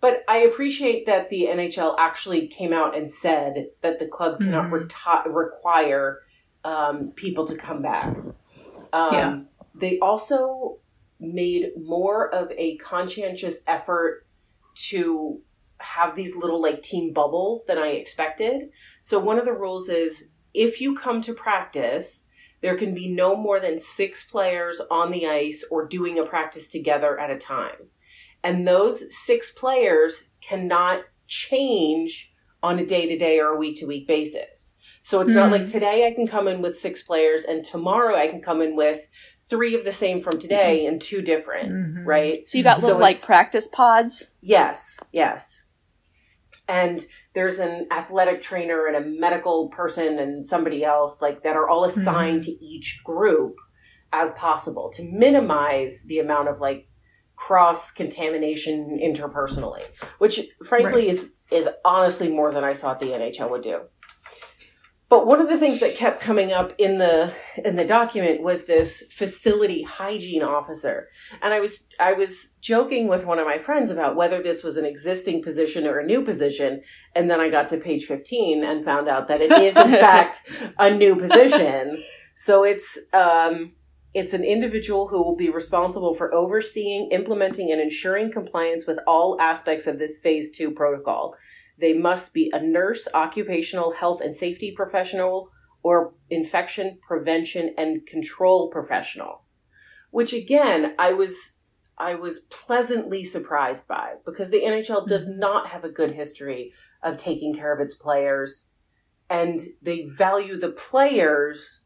But I appreciate that the NHL actually came out and said that the club cannot Mhm. reti- require um, people to come back. Um, Yeah. They also made more of a conscientious effort to have these little like team bubbles than I expected. So one of the rules is if you come to practice, there can be no more than six players on the ice or doing a practice together at a time. And those six players cannot change on a day to day or a week to week basis. So it's not Mhm. like today I can come in with six players and tomorrow I can come in with three of the same from today and two different, Mhm. right? So you got So little like practice pods. Yes, yes. And there's an athletic trainer and a medical person and somebody else like that are all assigned to each group as possible to minimize the amount of like cross contamination interpersonally, which frankly is is honestly more than I thought the NHL would do. But one of the things that kept coming up in the in the document was this facility hygiene officer. And I was I was joking with one of my friends about whether this was an existing position or a new position, and then I got to page 15 and found out that it is in fact a new position. So it's um it's an individual who will be responsible for overseeing, implementing, and ensuring compliance with all aspects of this phase two protocol. they must be a nurse, occupational health and safety professional, or infection prevention and control professional. Which again, I was I was pleasantly surprised by because the NHL does Mm-hmm. not have a good history of taking care of its players and they value the players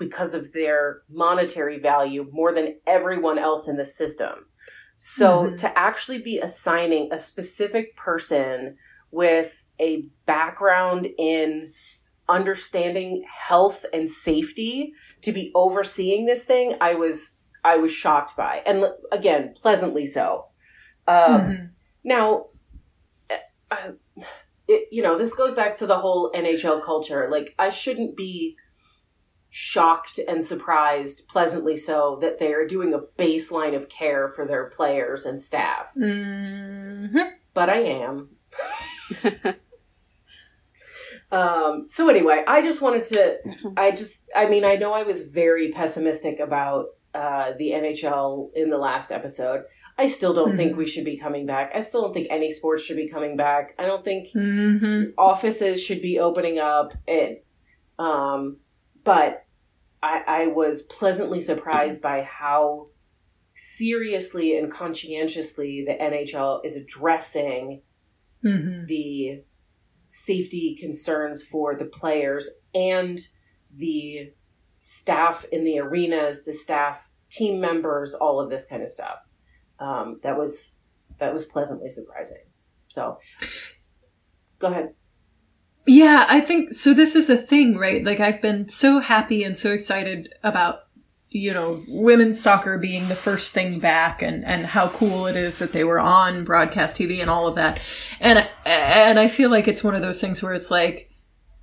because of their monetary value more than everyone else in the system. So Mhm. to actually be assigning a specific person with a background in understanding health and safety to be overseeing this thing, I was I was shocked by, and l- again, pleasantly so. Um, Mhm. now, uh, it, you know, this goes back to the whole NHL culture. Like, I shouldn't be shocked and surprised, pleasantly so, that they are doing a baseline of care for their players and staff. Mhm. But I am. um, so anyway, I just wanted to. I just. I mean, I know I was very pessimistic about uh, the NHL in the last episode. I still don't think Mhm. we should be coming back. I still don't think any sports should be coming back. I don't think Mhm. offices should be opening up. It, um, but I, I was pleasantly surprised by how seriously and conscientiously the NHL is addressing Mhm. the safety concerns for the players and the staff in the arenas, the staff team members, all of this kind of stuff. Um, that was that was pleasantly surprising. So, go ahead. Yeah, I think so. This is a thing, right? Like, I've been so happy and so excited about, you know, women's soccer being the first thing back and, and how cool it is that they were on broadcast TV and all of that. And, and I feel like it's one of those things where it's like,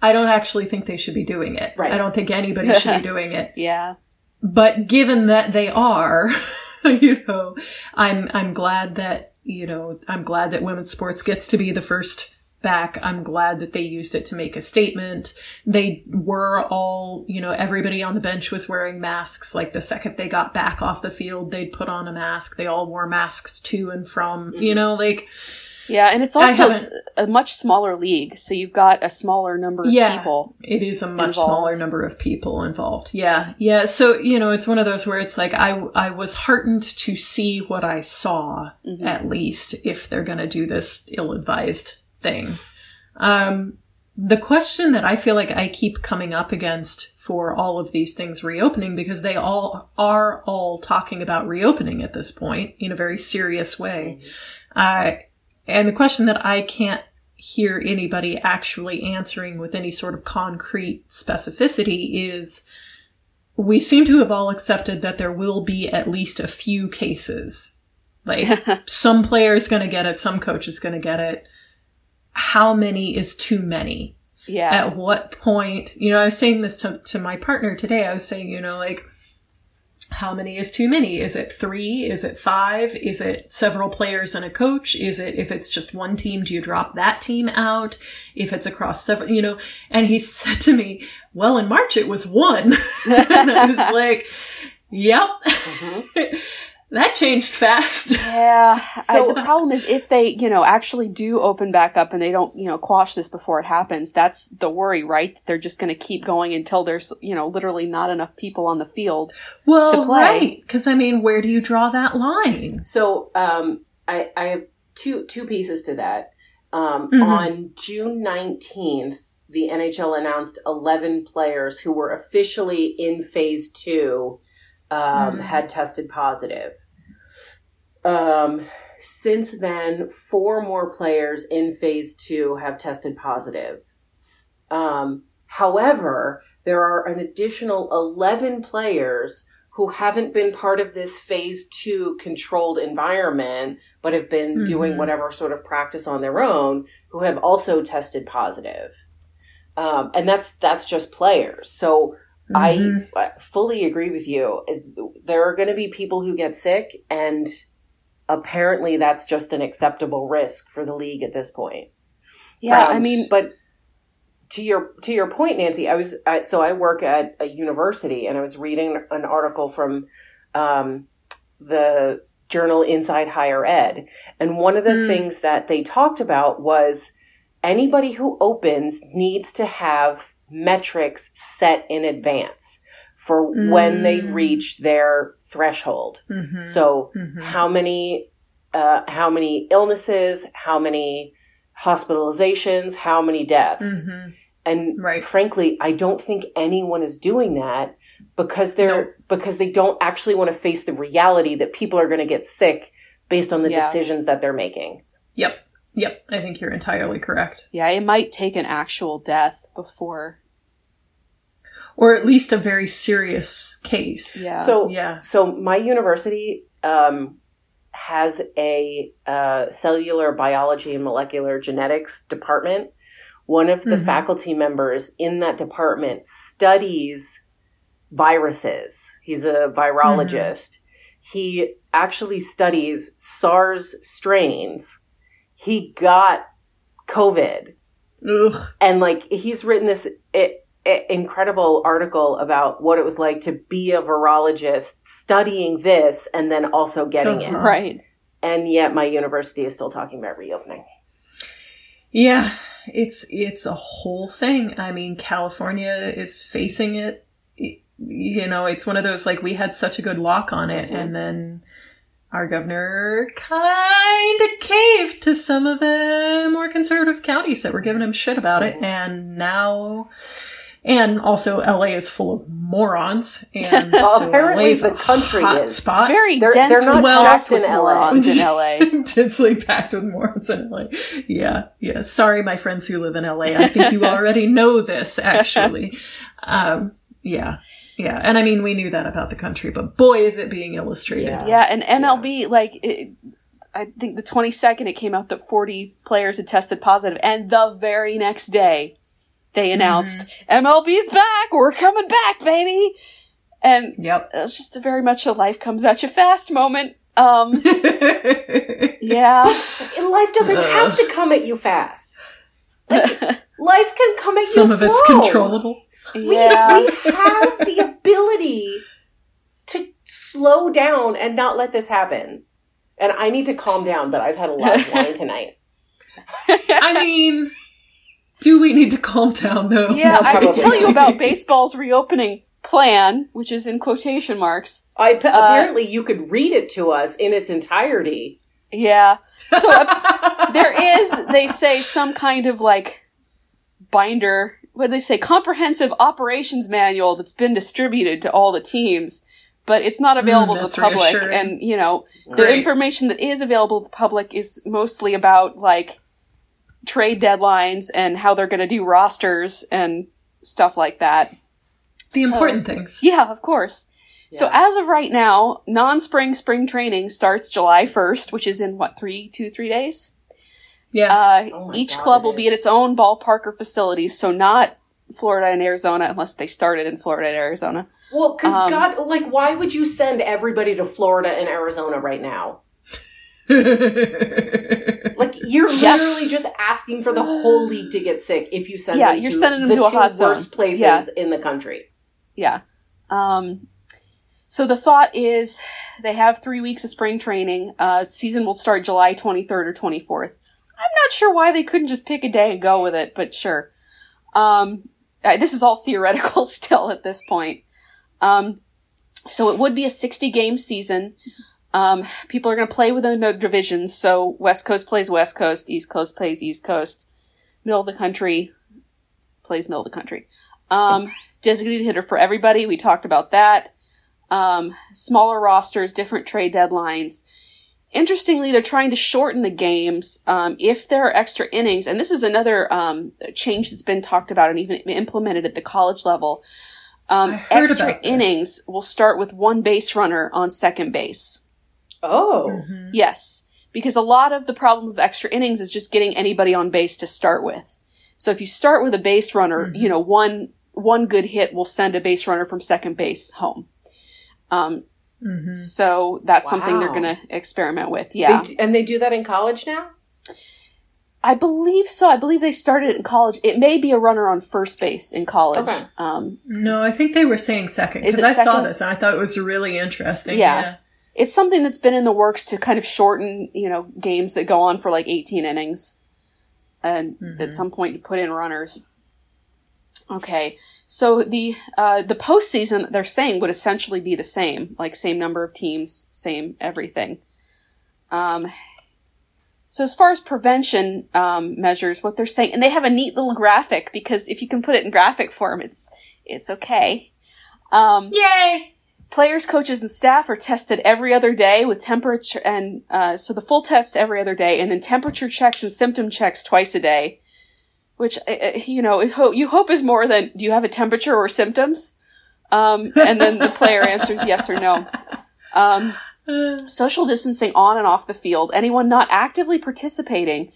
I don't actually think they should be doing it. Right. I don't think anybody should be doing it. yeah. But given that they are, you know, I'm I'm glad that you know I'm glad that women's sports gets to be the first back. I'm glad that they used it to make a statement. They were all, you know, everybody on the bench was wearing masks. Like the second they got back off the field, they'd put on a mask. They all wore masks to and from, you know, like Yeah, and it's also a much smaller league, so you've got a smaller number of Yeah. people. It is a much involved. smaller number of people involved. Yeah. Yeah. So, you know, it's one of those where it's like, I, I was heartened to see what I saw, Mhm. at least, if they're going to do this ill advised thing. Um, the question that I feel like I keep coming up against for all of these things reopening, because they all are all talking about reopening at this point in a very serious way. Uh, and the question that I can't hear anybody actually answering with any sort of concrete specificity is we seem to have all accepted that there will be at least a few cases. Like some player's going to get it, some coach is going to get it. How many is too many? Yeah. At what point, you know, I was saying this to, to my partner today. I was saying, you know, like, how many is too many? Is it three? Is it five? Is it several players and a coach? Is it, if it's just one team, do you drop that team out? If it's across several, you know, and he said to me, well, in March it was one. and I was like, yep, mm-hmm. That changed fast. Yeah. So- I, the problem is if they, you know, actually do open back up and they don't, you know, quash this before it happens, that's the worry, right? That they're just going to keep going until there's, you know, literally not enough people on the field. Well, To play. right. Cause I mean, where do you draw that line? So um, I, I have two two pieces to that. Um, Mhm. On June nineteenth, the NHL announced eleven players who were officially in Phase Two um, Mhm. had tested positive. Um, since then, four more players in Phase Two have tested positive. Um, however, there are an additional eleven players who haven't been part of this phase two controlled environment, but have been doing Mhm. whatever sort of practice on their own, who have also tested positive. Um, and that's that's just players. So Mhm. I fully agree with you. There are going to be people who get sick, and apparently that's just an acceptable risk for the league at this point. Yeah. I Um, mean, but to your to your point, Nancy, I was I, so I work at a university, and I was reading an article from um, the journal Inside Higher Ed, and one of the Mm. things that they talked about was anybody who opens needs to have metrics set in advance for when they Mm. reach their threshold. Mhm. So Mhm. how many uh, how many illnesses, how many hospitalizations, how many deaths. Mhm. And Right. frankly, I don't think anyone is doing that because they're Nope. because they don't actually want to face the reality that people are going to get sick based on the Yeah. decisions that they're making. Yep. Yep. I think you're entirely correct. Yeah, it might take an actual death before. Or at least a very serious case. Yeah. So Yeah. so my university um, has a uh, cellular biology and molecular genetics department. One of the Mhm. faculty members in that department studies viruses. He's a virologist. He actually studies SARS strains. He got COVID Ugh. and like he's written this i i incredible article about what it was like to be a virologist studying this and then also getting Uh-huh. it Right. and yet my university is still talking about reopening Yeah, it's it's a whole thing. I mean, California is facing it. You know, it's one of those like we had such a good lock on it, and then our governor kind of caved to some of the more conservative counties that were giving him shit about it, and now. And also, LA is full of morons, and Well, so apparently LA is the a country hot is. spot. Very They're- they're densely not packed just in with LA. morons in LA. densely packed with morons in LA. Yeah, yeah. Sorry, my friends who live in LA. I think you already know this, actually. Um, yeah, yeah. And I mean, we knew that about the country, but boy, is it being illustrated. Yeah. Yeah, and MLB, like, it, I think the 22nd it came out that 40 players had tested positive, and the very next day they announced MLB's back, we're coming back, baby. And Yep. it was just a very much a life comes at you fast moment. Um, yeah. life doesn't have to come at you fast life can come at you Some of it's controllable. We, Yeah. we have the ability to slow down and not let this happen and i need to calm down but i've had a lot of wine tonight I mean, do we need to calm down though? Yeah, No, I can tell you about baseball's reopening plan, which is in quotation marks. I, Uh, apparently you could read it to us in its entirety Yeah. So uh, there is, they say, some kind of like binder. What do they say? Comprehensive operations manual that's been distributed to all the teams, but it's not mm, available to the public. reassuring. And you know, the Great. information that is available to the public is mostly about like trade deadlines and how they're going to do rosters and stuff like that. the So- important things. Yeah, of course. So as of right now, non-spring spring training starts July 1st, which is in what, three, two, three days? Yeah. Uh, Oh each God, club will is. be at its own ballpark or facility, so not Florida and Arizona unless they started in Florida and Arizona. well because Um, god like why would you send everybody to florida and arizona right now like you're Yeah. literally just asking for the whole league to get sick if you send Yeah, them you're to sending them the to a two hot zone. worst places Yeah. in the country Yeah. Um, so the thought is they have three weeks of spring training. Uh, season will start July 23rd or 24th. I'm not sure why they couldn't just pick a day and go with it, but sure. Um, this is all theoretical still at this point. Um, so it would be a 60 game season. Um, people are going to play within the divisions. So West Coast plays West Coast, East Coast plays East Coast, middle of the country plays middle of the country. Um, designated hitter for everybody. We talked about that. Um, smaller rosters, different trade deadlines. Interestingly, they're trying to shorten the games um, if there are extra innings, and this is another um, change that's been talked about and even implemented at the college level. Um, extra innings will start with one base runner on second base. oh Mhm. Yes, because a lot of the problem of extra innings is just getting anybody on base to start with. So if you start with a base runner, Mhm. you know, one one good hit will send a base runner from second base home. Um, Mhm. so that's something they're going to experiment with. Yeah, They d- and they do that in college now I believe so. I believe they started in college. It may be a runner on first base in college. Okay. Um, No, I think they were saying second because it I saw this and I thought it was really interesting. Yeah. it's something that's been in the works to kind of shorten, you know, games that go on for like 18 innings. and at some point to put in runners. Okay, so the uh, the postseason they're saying would essentially be the same, like same number of teams, same everything. Um, so as far as prevention um, measures, what they're saying, and they have a neat little graphic because if you can put it in graphic form, it's it's okay. Um, Yay! players, coaches, and staff are tested every other day with temperature, and uh, so the full test every other day, and then temperature checks and symptom checks twice a day. Which uh, uh, you know you hope is more than do you have a temperature or symptoms, um, and then the player answers yes or no. Um, social distancing on and off the field. Anyone not actively participating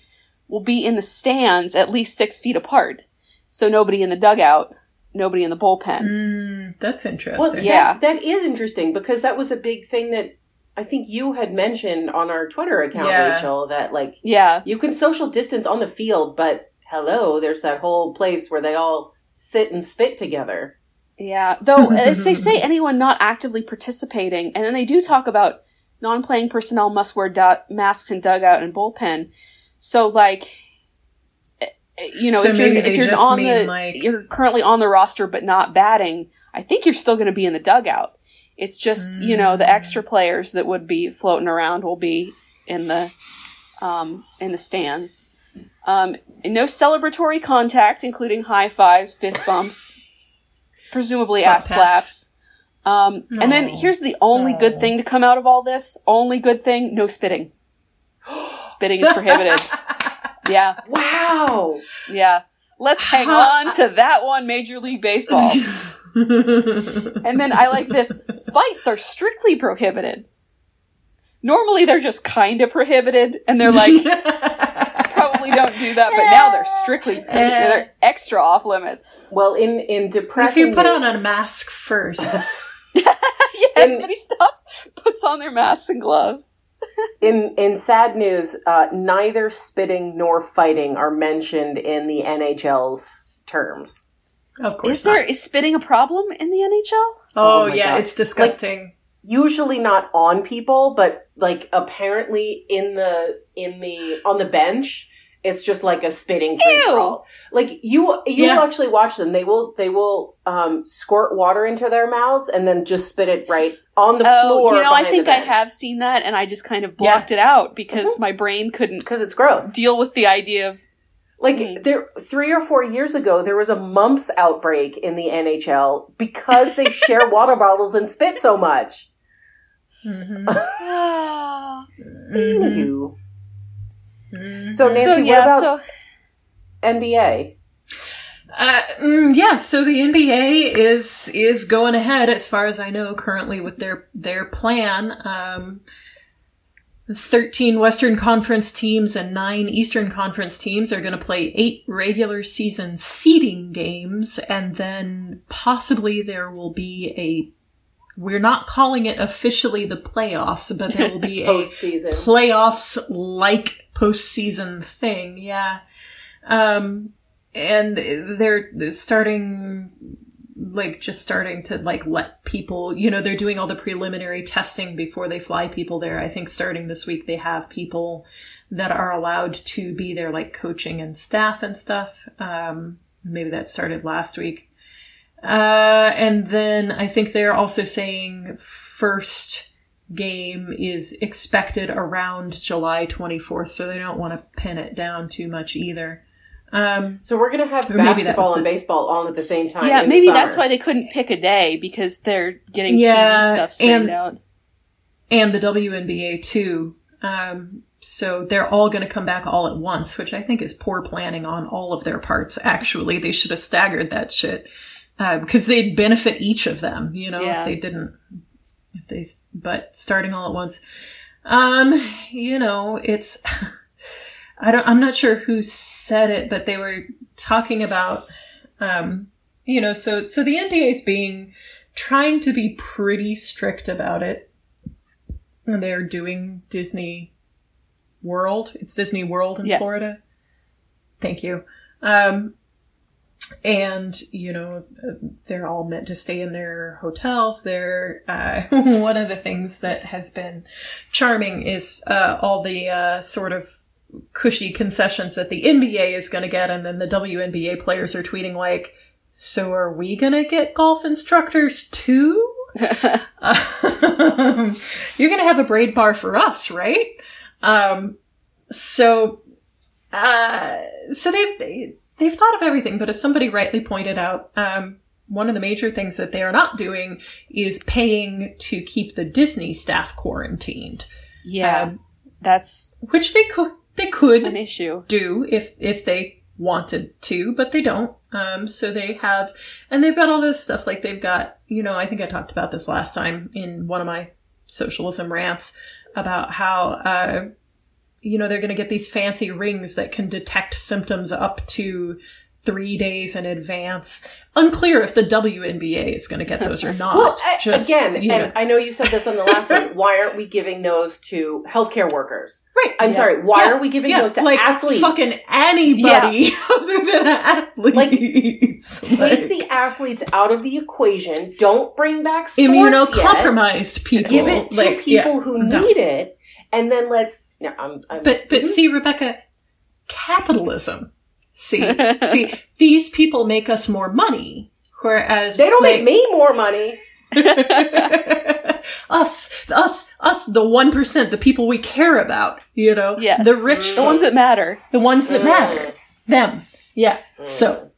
will be in the stands at least six feet apart. So nobody in the dugout, nobody in the bullpen. Mm, that's interesting. Well, Yeah. that, that is interesting because that was a big thing that I think you had mentioned on our Twitter account, Yeah. Rachel, that like Yeah, you can social distance on the field, but hello, there's that whole place where they all sit and spit together. Yeah, though as they say, anyone not actively participating, and then they do talk about non-playing personnel must wear du- masks in dugout and bullpen. So, like, eh, eh, you know, So if you're if you're on the like- you're currently on the roster but not batting, I think you're still going to be in the dugout. It's just you know the extra players that would be floating around will be in the um, in the stands. Um, no celebratory contact, including high fives, fist bumps, presumably Butt ass pats. slaps. Um, and then here's the only good thing to come out of all this. Only good thing: no spitting. spitting is prohibited. yeah, Wow. yeah. Let's hang on to that one, Major League Baseball. And then I like this. Fights are strictly prohibited. Normally they're just kind of prohibited, and they're like probably don't do that, but now they're strictly pro- they're extra off limits. Well, in in depression if you put on a mask first, yeah, everybody stops, puts on their masks and gloves. in in sad news, uh, neither spitting nor fighting are mentioned in the NHL's terms. of course. Is there not. is spitting a problem in the NHL? Oh, Oh yeah, God. it's disgusting. Usually not on people, but like apparently in the in the on the bench, it's just like a spitting free. Like you you Yeah. will actually watch them. They will they will um, squirt water into their mouths and then just spit it right on the Oh, floor. you know, I think I have seen that, and I just kind of blocked it out because my brain couldn't because it's gross. deal with the idea of Like Mhm. there, three or four years ago, there was a mumps outbreak in the NHL because they share water bottles and spit so much. Mhm. Ah. Anywho, Mhm. so Nancy, so what about so NBA? Uh, mm, yeah, so the NBA is is going ahead as far as I know currently with their their plan. Um, Thirteen Western Conference teams and nine Eastern Conference teams are going to play eight regular season seeding games, and then possibly there will be a. We're not calling it officially the playoffs, but there will be a Postseason. playoffs like postseason thing. Yeah. Um, and they're, they're starting, like, just starting to, like, let people, you know, they're doing all the preliminary testing before they fly people there. I think starting this week, they have people that are allowed to be there, like, coaching and staff and stuff. Um, maybe that started last week. Uh, and then I think they're also saying first game is expected around July 24th, so they don't want to pin it down too much either. Um, So we're gonna have Or maybe that basketball and the- baseball on at the same time. yeah, maybe that's why they couldn't pick a day because they're getting Yeah, TV stuff straightened and- out. and the WNBA too. Um, so they're all going to come back all at once, which I think is poor planning on all of their parts. Actually, they should have staggered that shit because they'd benefit each of them. You know, Yeah. if they didn't, if they, but starting all at once. Um, you know, it's. I don't. I'm not sure who said it, but they were talking about, um, you know, so so the NBA is being trying to be pretty strict about it. And they're doing Disney World. It's Disney World in Yes. Florida. Thank you. Um, and you know they're all meant to stay in their hotels. They're uh, one of the things that has been charming is uh, all the uh, sort of cushy concessions that the NBA is going to get, and then the WNBA players are tweeting like, "So are we going to get golf instructors too?" um, you're going to have a braid bar for us, right? Um, so, uh, so they've they, they've thought of everything, but as somebody rightly pointed out, um, one of the major things that they are not doing is paying to keep the Disney staff quarantined. Yeah, Um, that's which they could they could an issue. do if if they wanted to, but they don't. Um, so they have, and they've got all this stuff. Like they've got, you know, I think I talked about this last time in one of my socialism rants about how, uh, you know, they're going to get these fancy rings that can detect symptoms up to three days in advance. Unclear if the WNBA is going to get those or not. Well, Just, again, you know. and I know you said this on the last one. Why aren't we giving those to healthcare workers? right. I'm Yeah. sorry. Why Yeah, are we giving yeah, those to like athletes? Fucking anybody other than athletes. Like, Take Like, the athletes out of the equation. Don't bring back sports yet. immunocompromised people. Give it to like, people who no. need it, and then let's. No, I'm, I'm, But but Mhm. see, Rebecca, capitalism. See, see, these people make us more money, whereas they don't make me more money. us, us, us, the one percent, the people we care about. You know, Yes. the rich, the ones that matter. the ones that Mm. matter, them. Yeah. So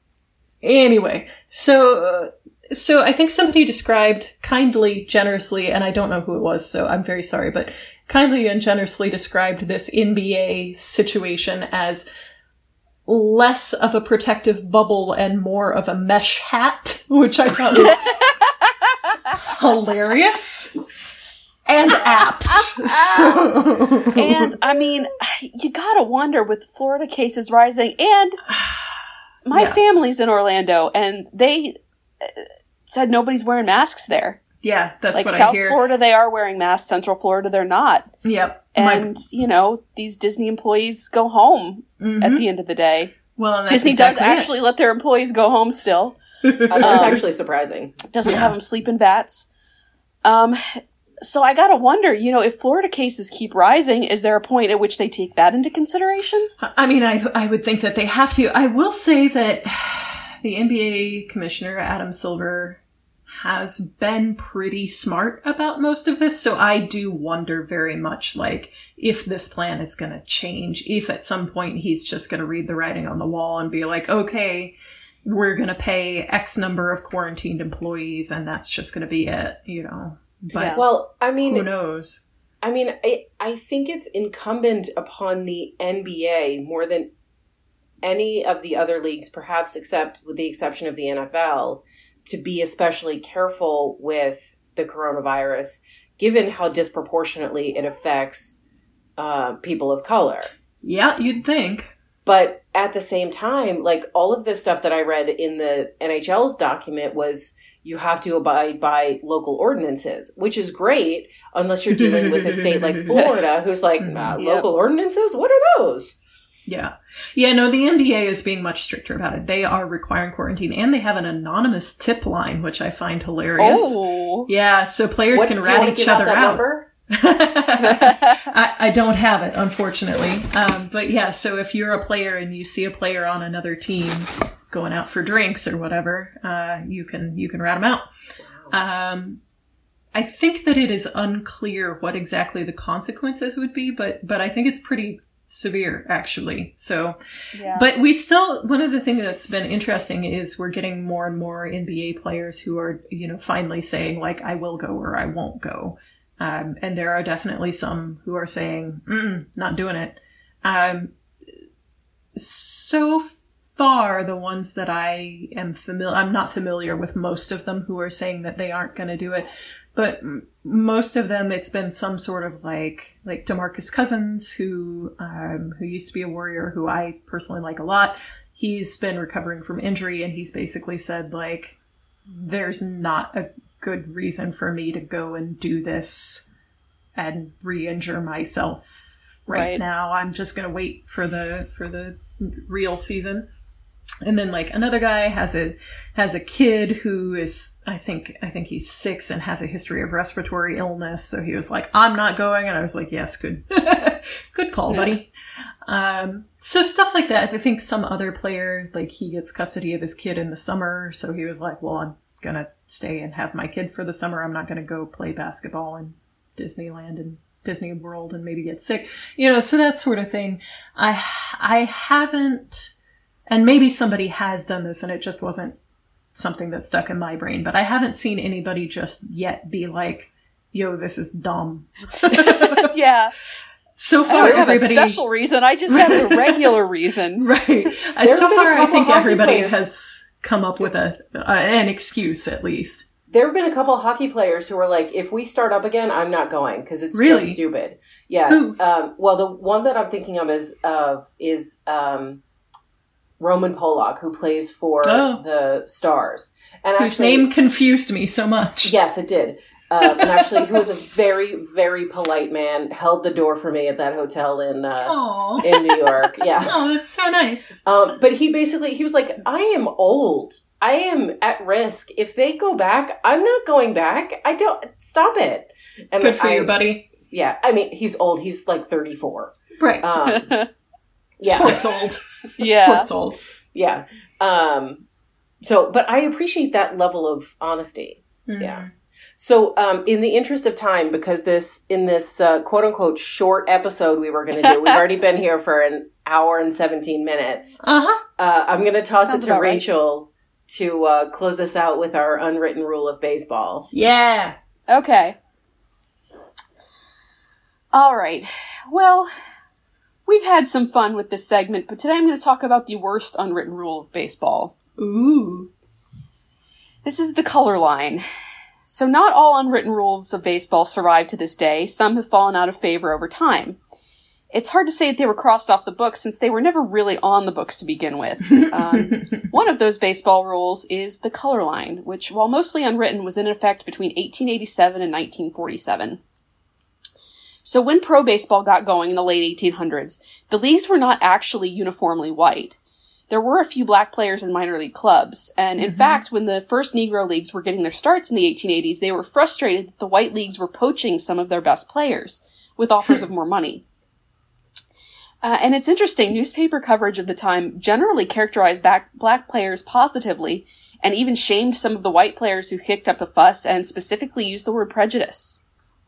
anyway, so. Uh, so I think somebody described kindly, generously, and I don't know who it was, so I'm very sorry, but kindly and generously described this NBA situation as less of a protective bubble and more of a mesh hat, which I thought was hilarious and apt. So And I mean, you gotta wonder with Florida cases rising, and my Yeah. family's in Orlando, and they uh, said nobody's wearing masks there. Yeah, that's like what I South hear. Florida, they are wearing masks. Central Florida, they're not. Yep. My- And you know, these Disney employees go home Mhm. at the end of the day. well, and Disney exactly does it. actually let their employees go home still. Uh, That's Um, actually surprising. doesn't Yeah. have them sleep in vats. Um, so I gotta wonder, you know, if Florida cases keep rising, is there a point at which they take that into consideration? I mean, I I would think that they have to. I will say that the NBA commissioner Adam Silver has been pretty smart about most of this, so I do wonder very much like if this plan is going to change. If at some point he's just going to read the writing on the wall and be like, okay. We're going to pay X number of quarantined employees, and that's just going to be it, you know. But Yeah. Well, I mean, who knows? I mean, I, I think it's incumbent upon the NBA more than any of the other leagues, perhaps except with the exception of the NFL, to be especially careful with the coronavirus, given how disproportionately it affects uh, people of color. Yeah, you'd think. But at the same time, like all of this stuff that I read in the NHL's document was you have to abide by local ordinances, which is great unless you're dealing with a state like Florida who's like, uh, Yep. local ordinances? What are those? Yeah. Yeah, no, the NBA is being much stricter about it. They are requiring quarantine and they have an anonymous tip line, which I find hilarious. Oh, Yeah, so players What's, can do you want rat each out other out. number? I, I don't have it, unfortunately. Um, but yeah, so if you're a player and you see a player on another team going out for drinks or whatever, uh, you can you can rat them out. Um, I think that it is unclear what exactly the consequences would be, but but I think it's pretty severe actually. So, yeah. but we still one of the things that's been interesting is we're getting more and more NBA players who are you know finally saying like I will go or I won't go. Um, and there are definitely some who are saying, not doing it. Um, so far, the ones that I am familiar, I'm not familiar with most of them who are saying that they aren't going to do it. But m- most of them, it's been some sort of like, like DeMarcus Cousins, who, um, who used to be a warrior, who I personally like a lot. He's been recovering from injury, and he's basically said like, there's not a good reason for me to go and do this and re-injure myself right, Right. now. I'm just going to wait for the for the real season. And then like another guy has a has a kid who is I think I think he's 6 and has a history of respiratory illness, so he was like I'm not going and I was like yes, good. good call, buddy. Um, so stuff like that. I think some other player, like he gets custody of his kid in the summer, so he was like, "Well, I'm gonna stay and have my kid for the summer. I'm not gonna go play basketball in Disneyland and Disney World and maybe get sick, you know." So that sort of thing. I I haven't, and maybe somebody has done this, and it just wasn't something that stuck in my brain. But I haven't seen anybody just yet be like, "Yo, this is dumb." yeah. So I far, don't have a everybody special reason. I just have the regular reason. right. So a far, I think everybody players. has come up with a uh, an excuse at least. There have been a couple hockey players who were like, "If we start up again, I'm not going because it's Really? just stupid." Yeah. Um, well, the one that I'm thinking of is of is um, Roman Polak, who plays for Oh. the Stars, and Whose actually, name confused me so much. Yes, it did. Uh, and actually, who was a very, very polite man, held the door for me at that hotel in uh, in New York. Yeah. oh, that's so nice. Um, but he basically he was like, I am old. I am at risk. If they go back, I'm not going back. I don't stop it. And Good for I- you, buddy. Yeah, I mean he's old. He's like 34. Right. Um, yeah, Sports old. yeah. Sports old. yeah. Um, so, but I appreciate that level of honesty. Mm. Yeah. So, um, in the interest of time, because this in this uh, quote unquote short episode we were going to do, we've already been here for an hour and 17 minutes. Uh huh. Uh, I'm going to toss Sounds it to about right. Rachel to uh, close us out with our unwritten rule of baseball. Yeah. Okay. All right. Well, we've had some fun with this segment, but today I'm going to talk about the worst unwritten rule of baseball. Ooh. This is the color line. So, not all unwritten rules of baseball survive to this day. Some have fallen out of favor over time. It's hard to say that they were crossed off the books since they were never really on the books to begin with. Um, one of those baseball rules is the color line, which, while mostly unwritten, was in effect between 1887 and 1947. So when pro baseball got going in the late 1800s, the leagues were not actually uniformly white. There were a few black players in minor league clubs, and in fact, when the first Negro leagues were getting their starts in the 1880s, they were frustrated that the white leagues were poaching some of their best players with offers of more money. Uh, and it's interesting, newspaper coverage of the time generally characterized back black players positively and even shamed some of the white players who kicked up a fuss and specifically used the word prejudice.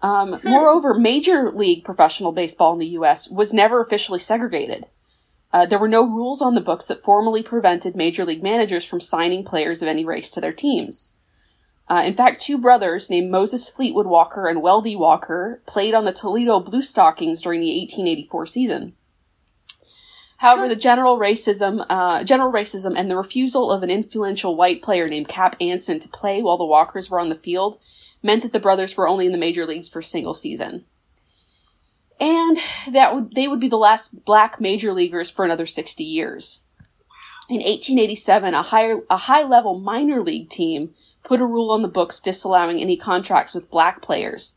Um, moreover, Major League Professional Baseball in the U.S. was never officially segregated. Uh, there were no rules on the books that formally prevented Major League managers from signing players of any race to their teams. Uh, in fact, two brothers named Moses Fleetwood Walker and Weldy Walker played on the Toledo Blue Stockings during the 1884 season. However, the general racism, uh, general racism, and the refusal of an influential white player named Cap Anson to play while the Walkers were on the field meant that the brothers were only in the major leagues for a single season. And that would they would be the last black major leaguers for another 60 years. In 1887, a higher a high-level minor league team put a rule on the books disallowing any contracts with black players.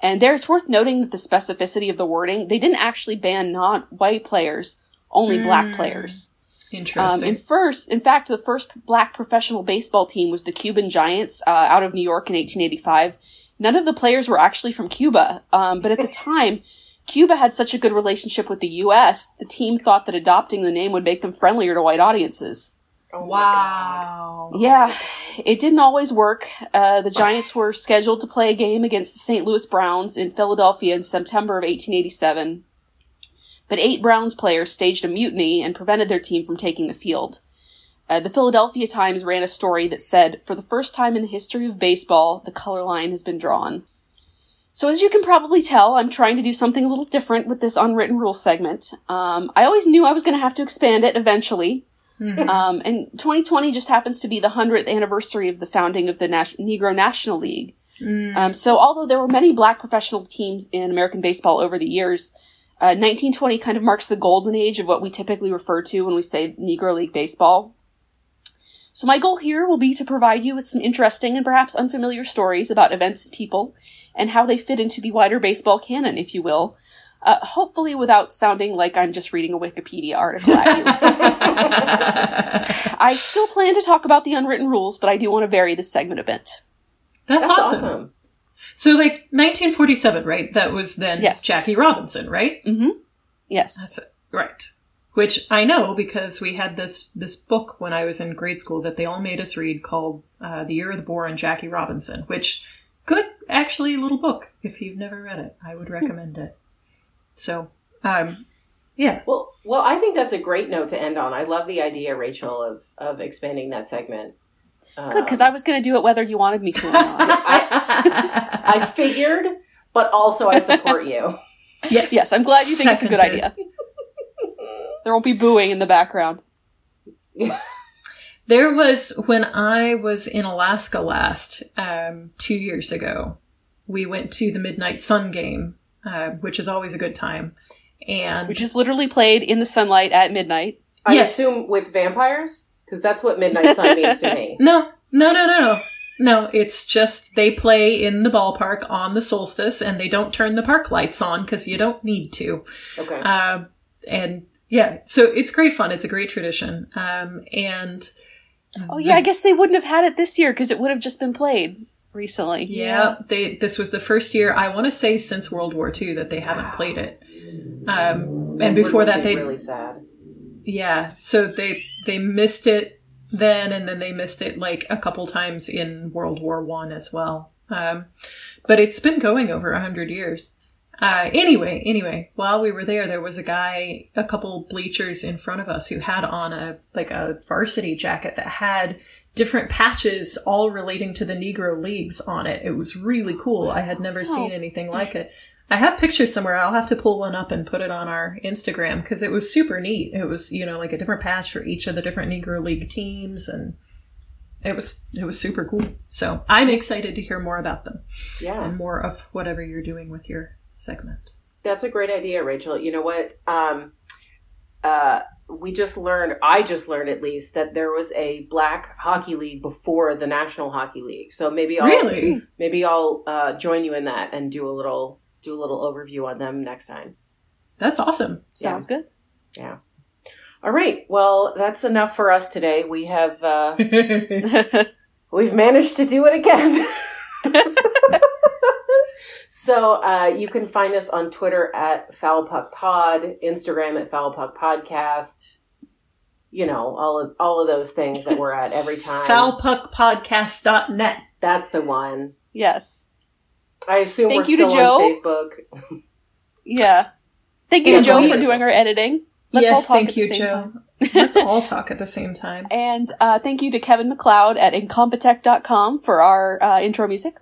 And there it's worth noting that the specificity of the wording, they didn't actually ban non-white players, only black hmm. players. Um, Interesting. in first, in fact, the first black professional baseball team was the Cuban Giants uh, out of New York in 1885. None of the players were actually from Cuba, um, but at the time, Cuba had such a good relationship with the U.S. The team thought that adopting the name would make them friendlier to white audiences. Oh wow. Yeah, it didn't always work. Uh, the Giants were scheduled to play a game against the St. Louis Browns in Philadelphia in September of 1887. But eight Browns players staged a mutiny and prevented their team from taking the field. Uh, the Philadelphia Times ran a story that said, For the first time in the history of baseball, the color line has been drawn. So, as you can probably tell, I'm trying to do something a little different with this unwritten rule segment. Um, I always knew I was going to have to expand it eventually. Um, and 2020 just happens to be the 100th anniversary of the founding of the Nas- Negro National League. Um, so, although there were many black professional teams in American baseball over the years, uh, 1920 kind of marks the golden age of what we typically refer to when we say Negro League baseball. So, my goal here will be to provide you with some interesting and perhaps unfamiliar stories about events and people and how they fit into the wider baseball canon, if you will. Uh, hopefully, without sounding like I'm just reading a Wikipedia article at you. I still plan to talk about the unwritten rules, but I do want to vary this segment a bit. That's, That's awesome. awesome. So, like 1947, right? That was then Yes. Jackie Robinson, right? Yes. That's Right. Which I know because we had this this book when I was in grade school that they all made us read called uh, "The Year of the Boar" and Jackie Robinson, which good actually little book. If you've never read it, I would recommend it. So, um, yeah, Well, well, I think that's a great note to end on. I love the idea, Rachel, of of expanding that segment. Good, because I was going to do it whether you wanted me to or not. I figured, but also I support you. yes, yes, I'm glad you think it's a good Seconded. idea. There won't be booing in the background. There was when I was in Alaska last um, two years ago. We went to the Midnight Sun game, uh, which is always a good time. And Which is literally played in the sunlight at midnight. I Yes. assume with vampires, because that's what Midnight Sun means to me. no, no, no, no, no, no. It's just they play in the ballpark on the solstice, and they don't turn the park lights on because you don't need to. Okay. Um, and yeah, so it's great fun. It's a great tradition. Um, and Oh yeah, I guess they wouldn't have had it this year because it would have just been played recently. Yeah, they this was the first year I want to say since World War II that they haven't played it. Um, and before that, they really sad. Yeah, so they they missed it then, and then they missed it like a couple times in World War One as well. Um, but it's been going over a hundred years. Uh, anyway, anyway, while we were there, there was a guy, a couple bleachers in front of us who had on a like a varsity jacket that had different patches all relating to the Negro Leagues on it. It was really cool. I had never seen anything like it. I have pictures somewhere. I'll have to pull one up and put it on our Instagram because it was super neat. It was, you know, like a different patch for each of the different Negro League teams and it was it was super cool. So I'm excited to hear more about them Yeah. and more of whatever you're doing with your segment. That's a great idea, Rachel. You know what? Um, uh, we just learned, I just learned at least, that there was a black hockey league before the National Hockey League. So maybe I'll Really? maybe I'll uh, join you in that and do a little do a little overview on them next time. That's awesome. Sounds good. Yeah. All right. Well, that's enough for us today. We have uh, we've managed to do it again. so uh, you can find us on Twitter at Foul Puck Pod, Instagram at Foul Puck Podcast. You know all of all of those things that we're at every time. Foulpuckpodcast.net. That's the one. Yes. I assume Thank we're you to Joe. on Facebook. Yeah. Thank you And to Joe for doing our editing. Let's all yes, talk thank at the you, same Joe. time. Let's all talk at the same time. And uh, thank you to Kevin MacLeod at Incompetech.com for our uh, intro music.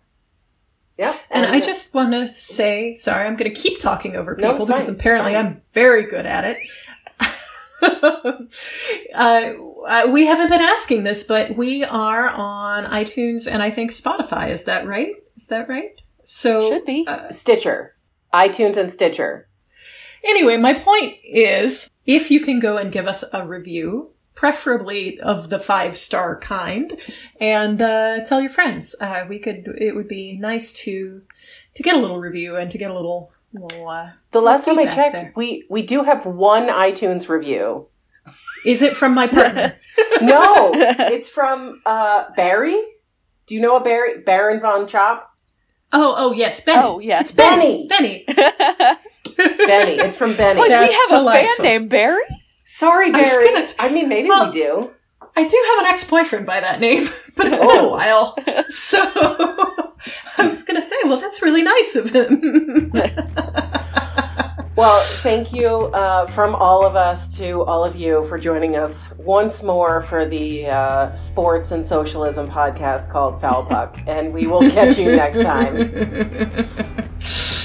Yeah. And I just want to say, sorry, I'm going to keep talking over people it's because fine. Apparently. I'm very good at it. uh, uh, we haven't been asking this, but we are on iTunes and I think Spotify. Is that right? Is that right? So Should be. uh, Stitcher, iTunes, and Stitcher. Anyway, my point is if you can go and give us a review, preferably of the five star kind, and uh, tell your friends. Uh, we could. It would be nice to to get a little review and to get a little. little uh, The last time I checked, there. we we do have one iTunes review. is it from my partner? No, it's from uh, Barry. Do you know a Barry Baron von Chop? Oh, oh yes, Benny. Oh, yeah. it's Benny. Benny. Benny. Benny. It's from Benny. like, we That's have a fan named Barry? Sorry, I Barry. gonna- I mean, maybe Well- we do. I do have an ex-boyfriend by that name, but it's oh. been a Oh. while. So I was gonna say, well, that's really nice of him. Well, thank you uh, from all of us to all of you for joining us once more for the uh, sports and socialism podcast called Foul Puck, and we will catch you next time.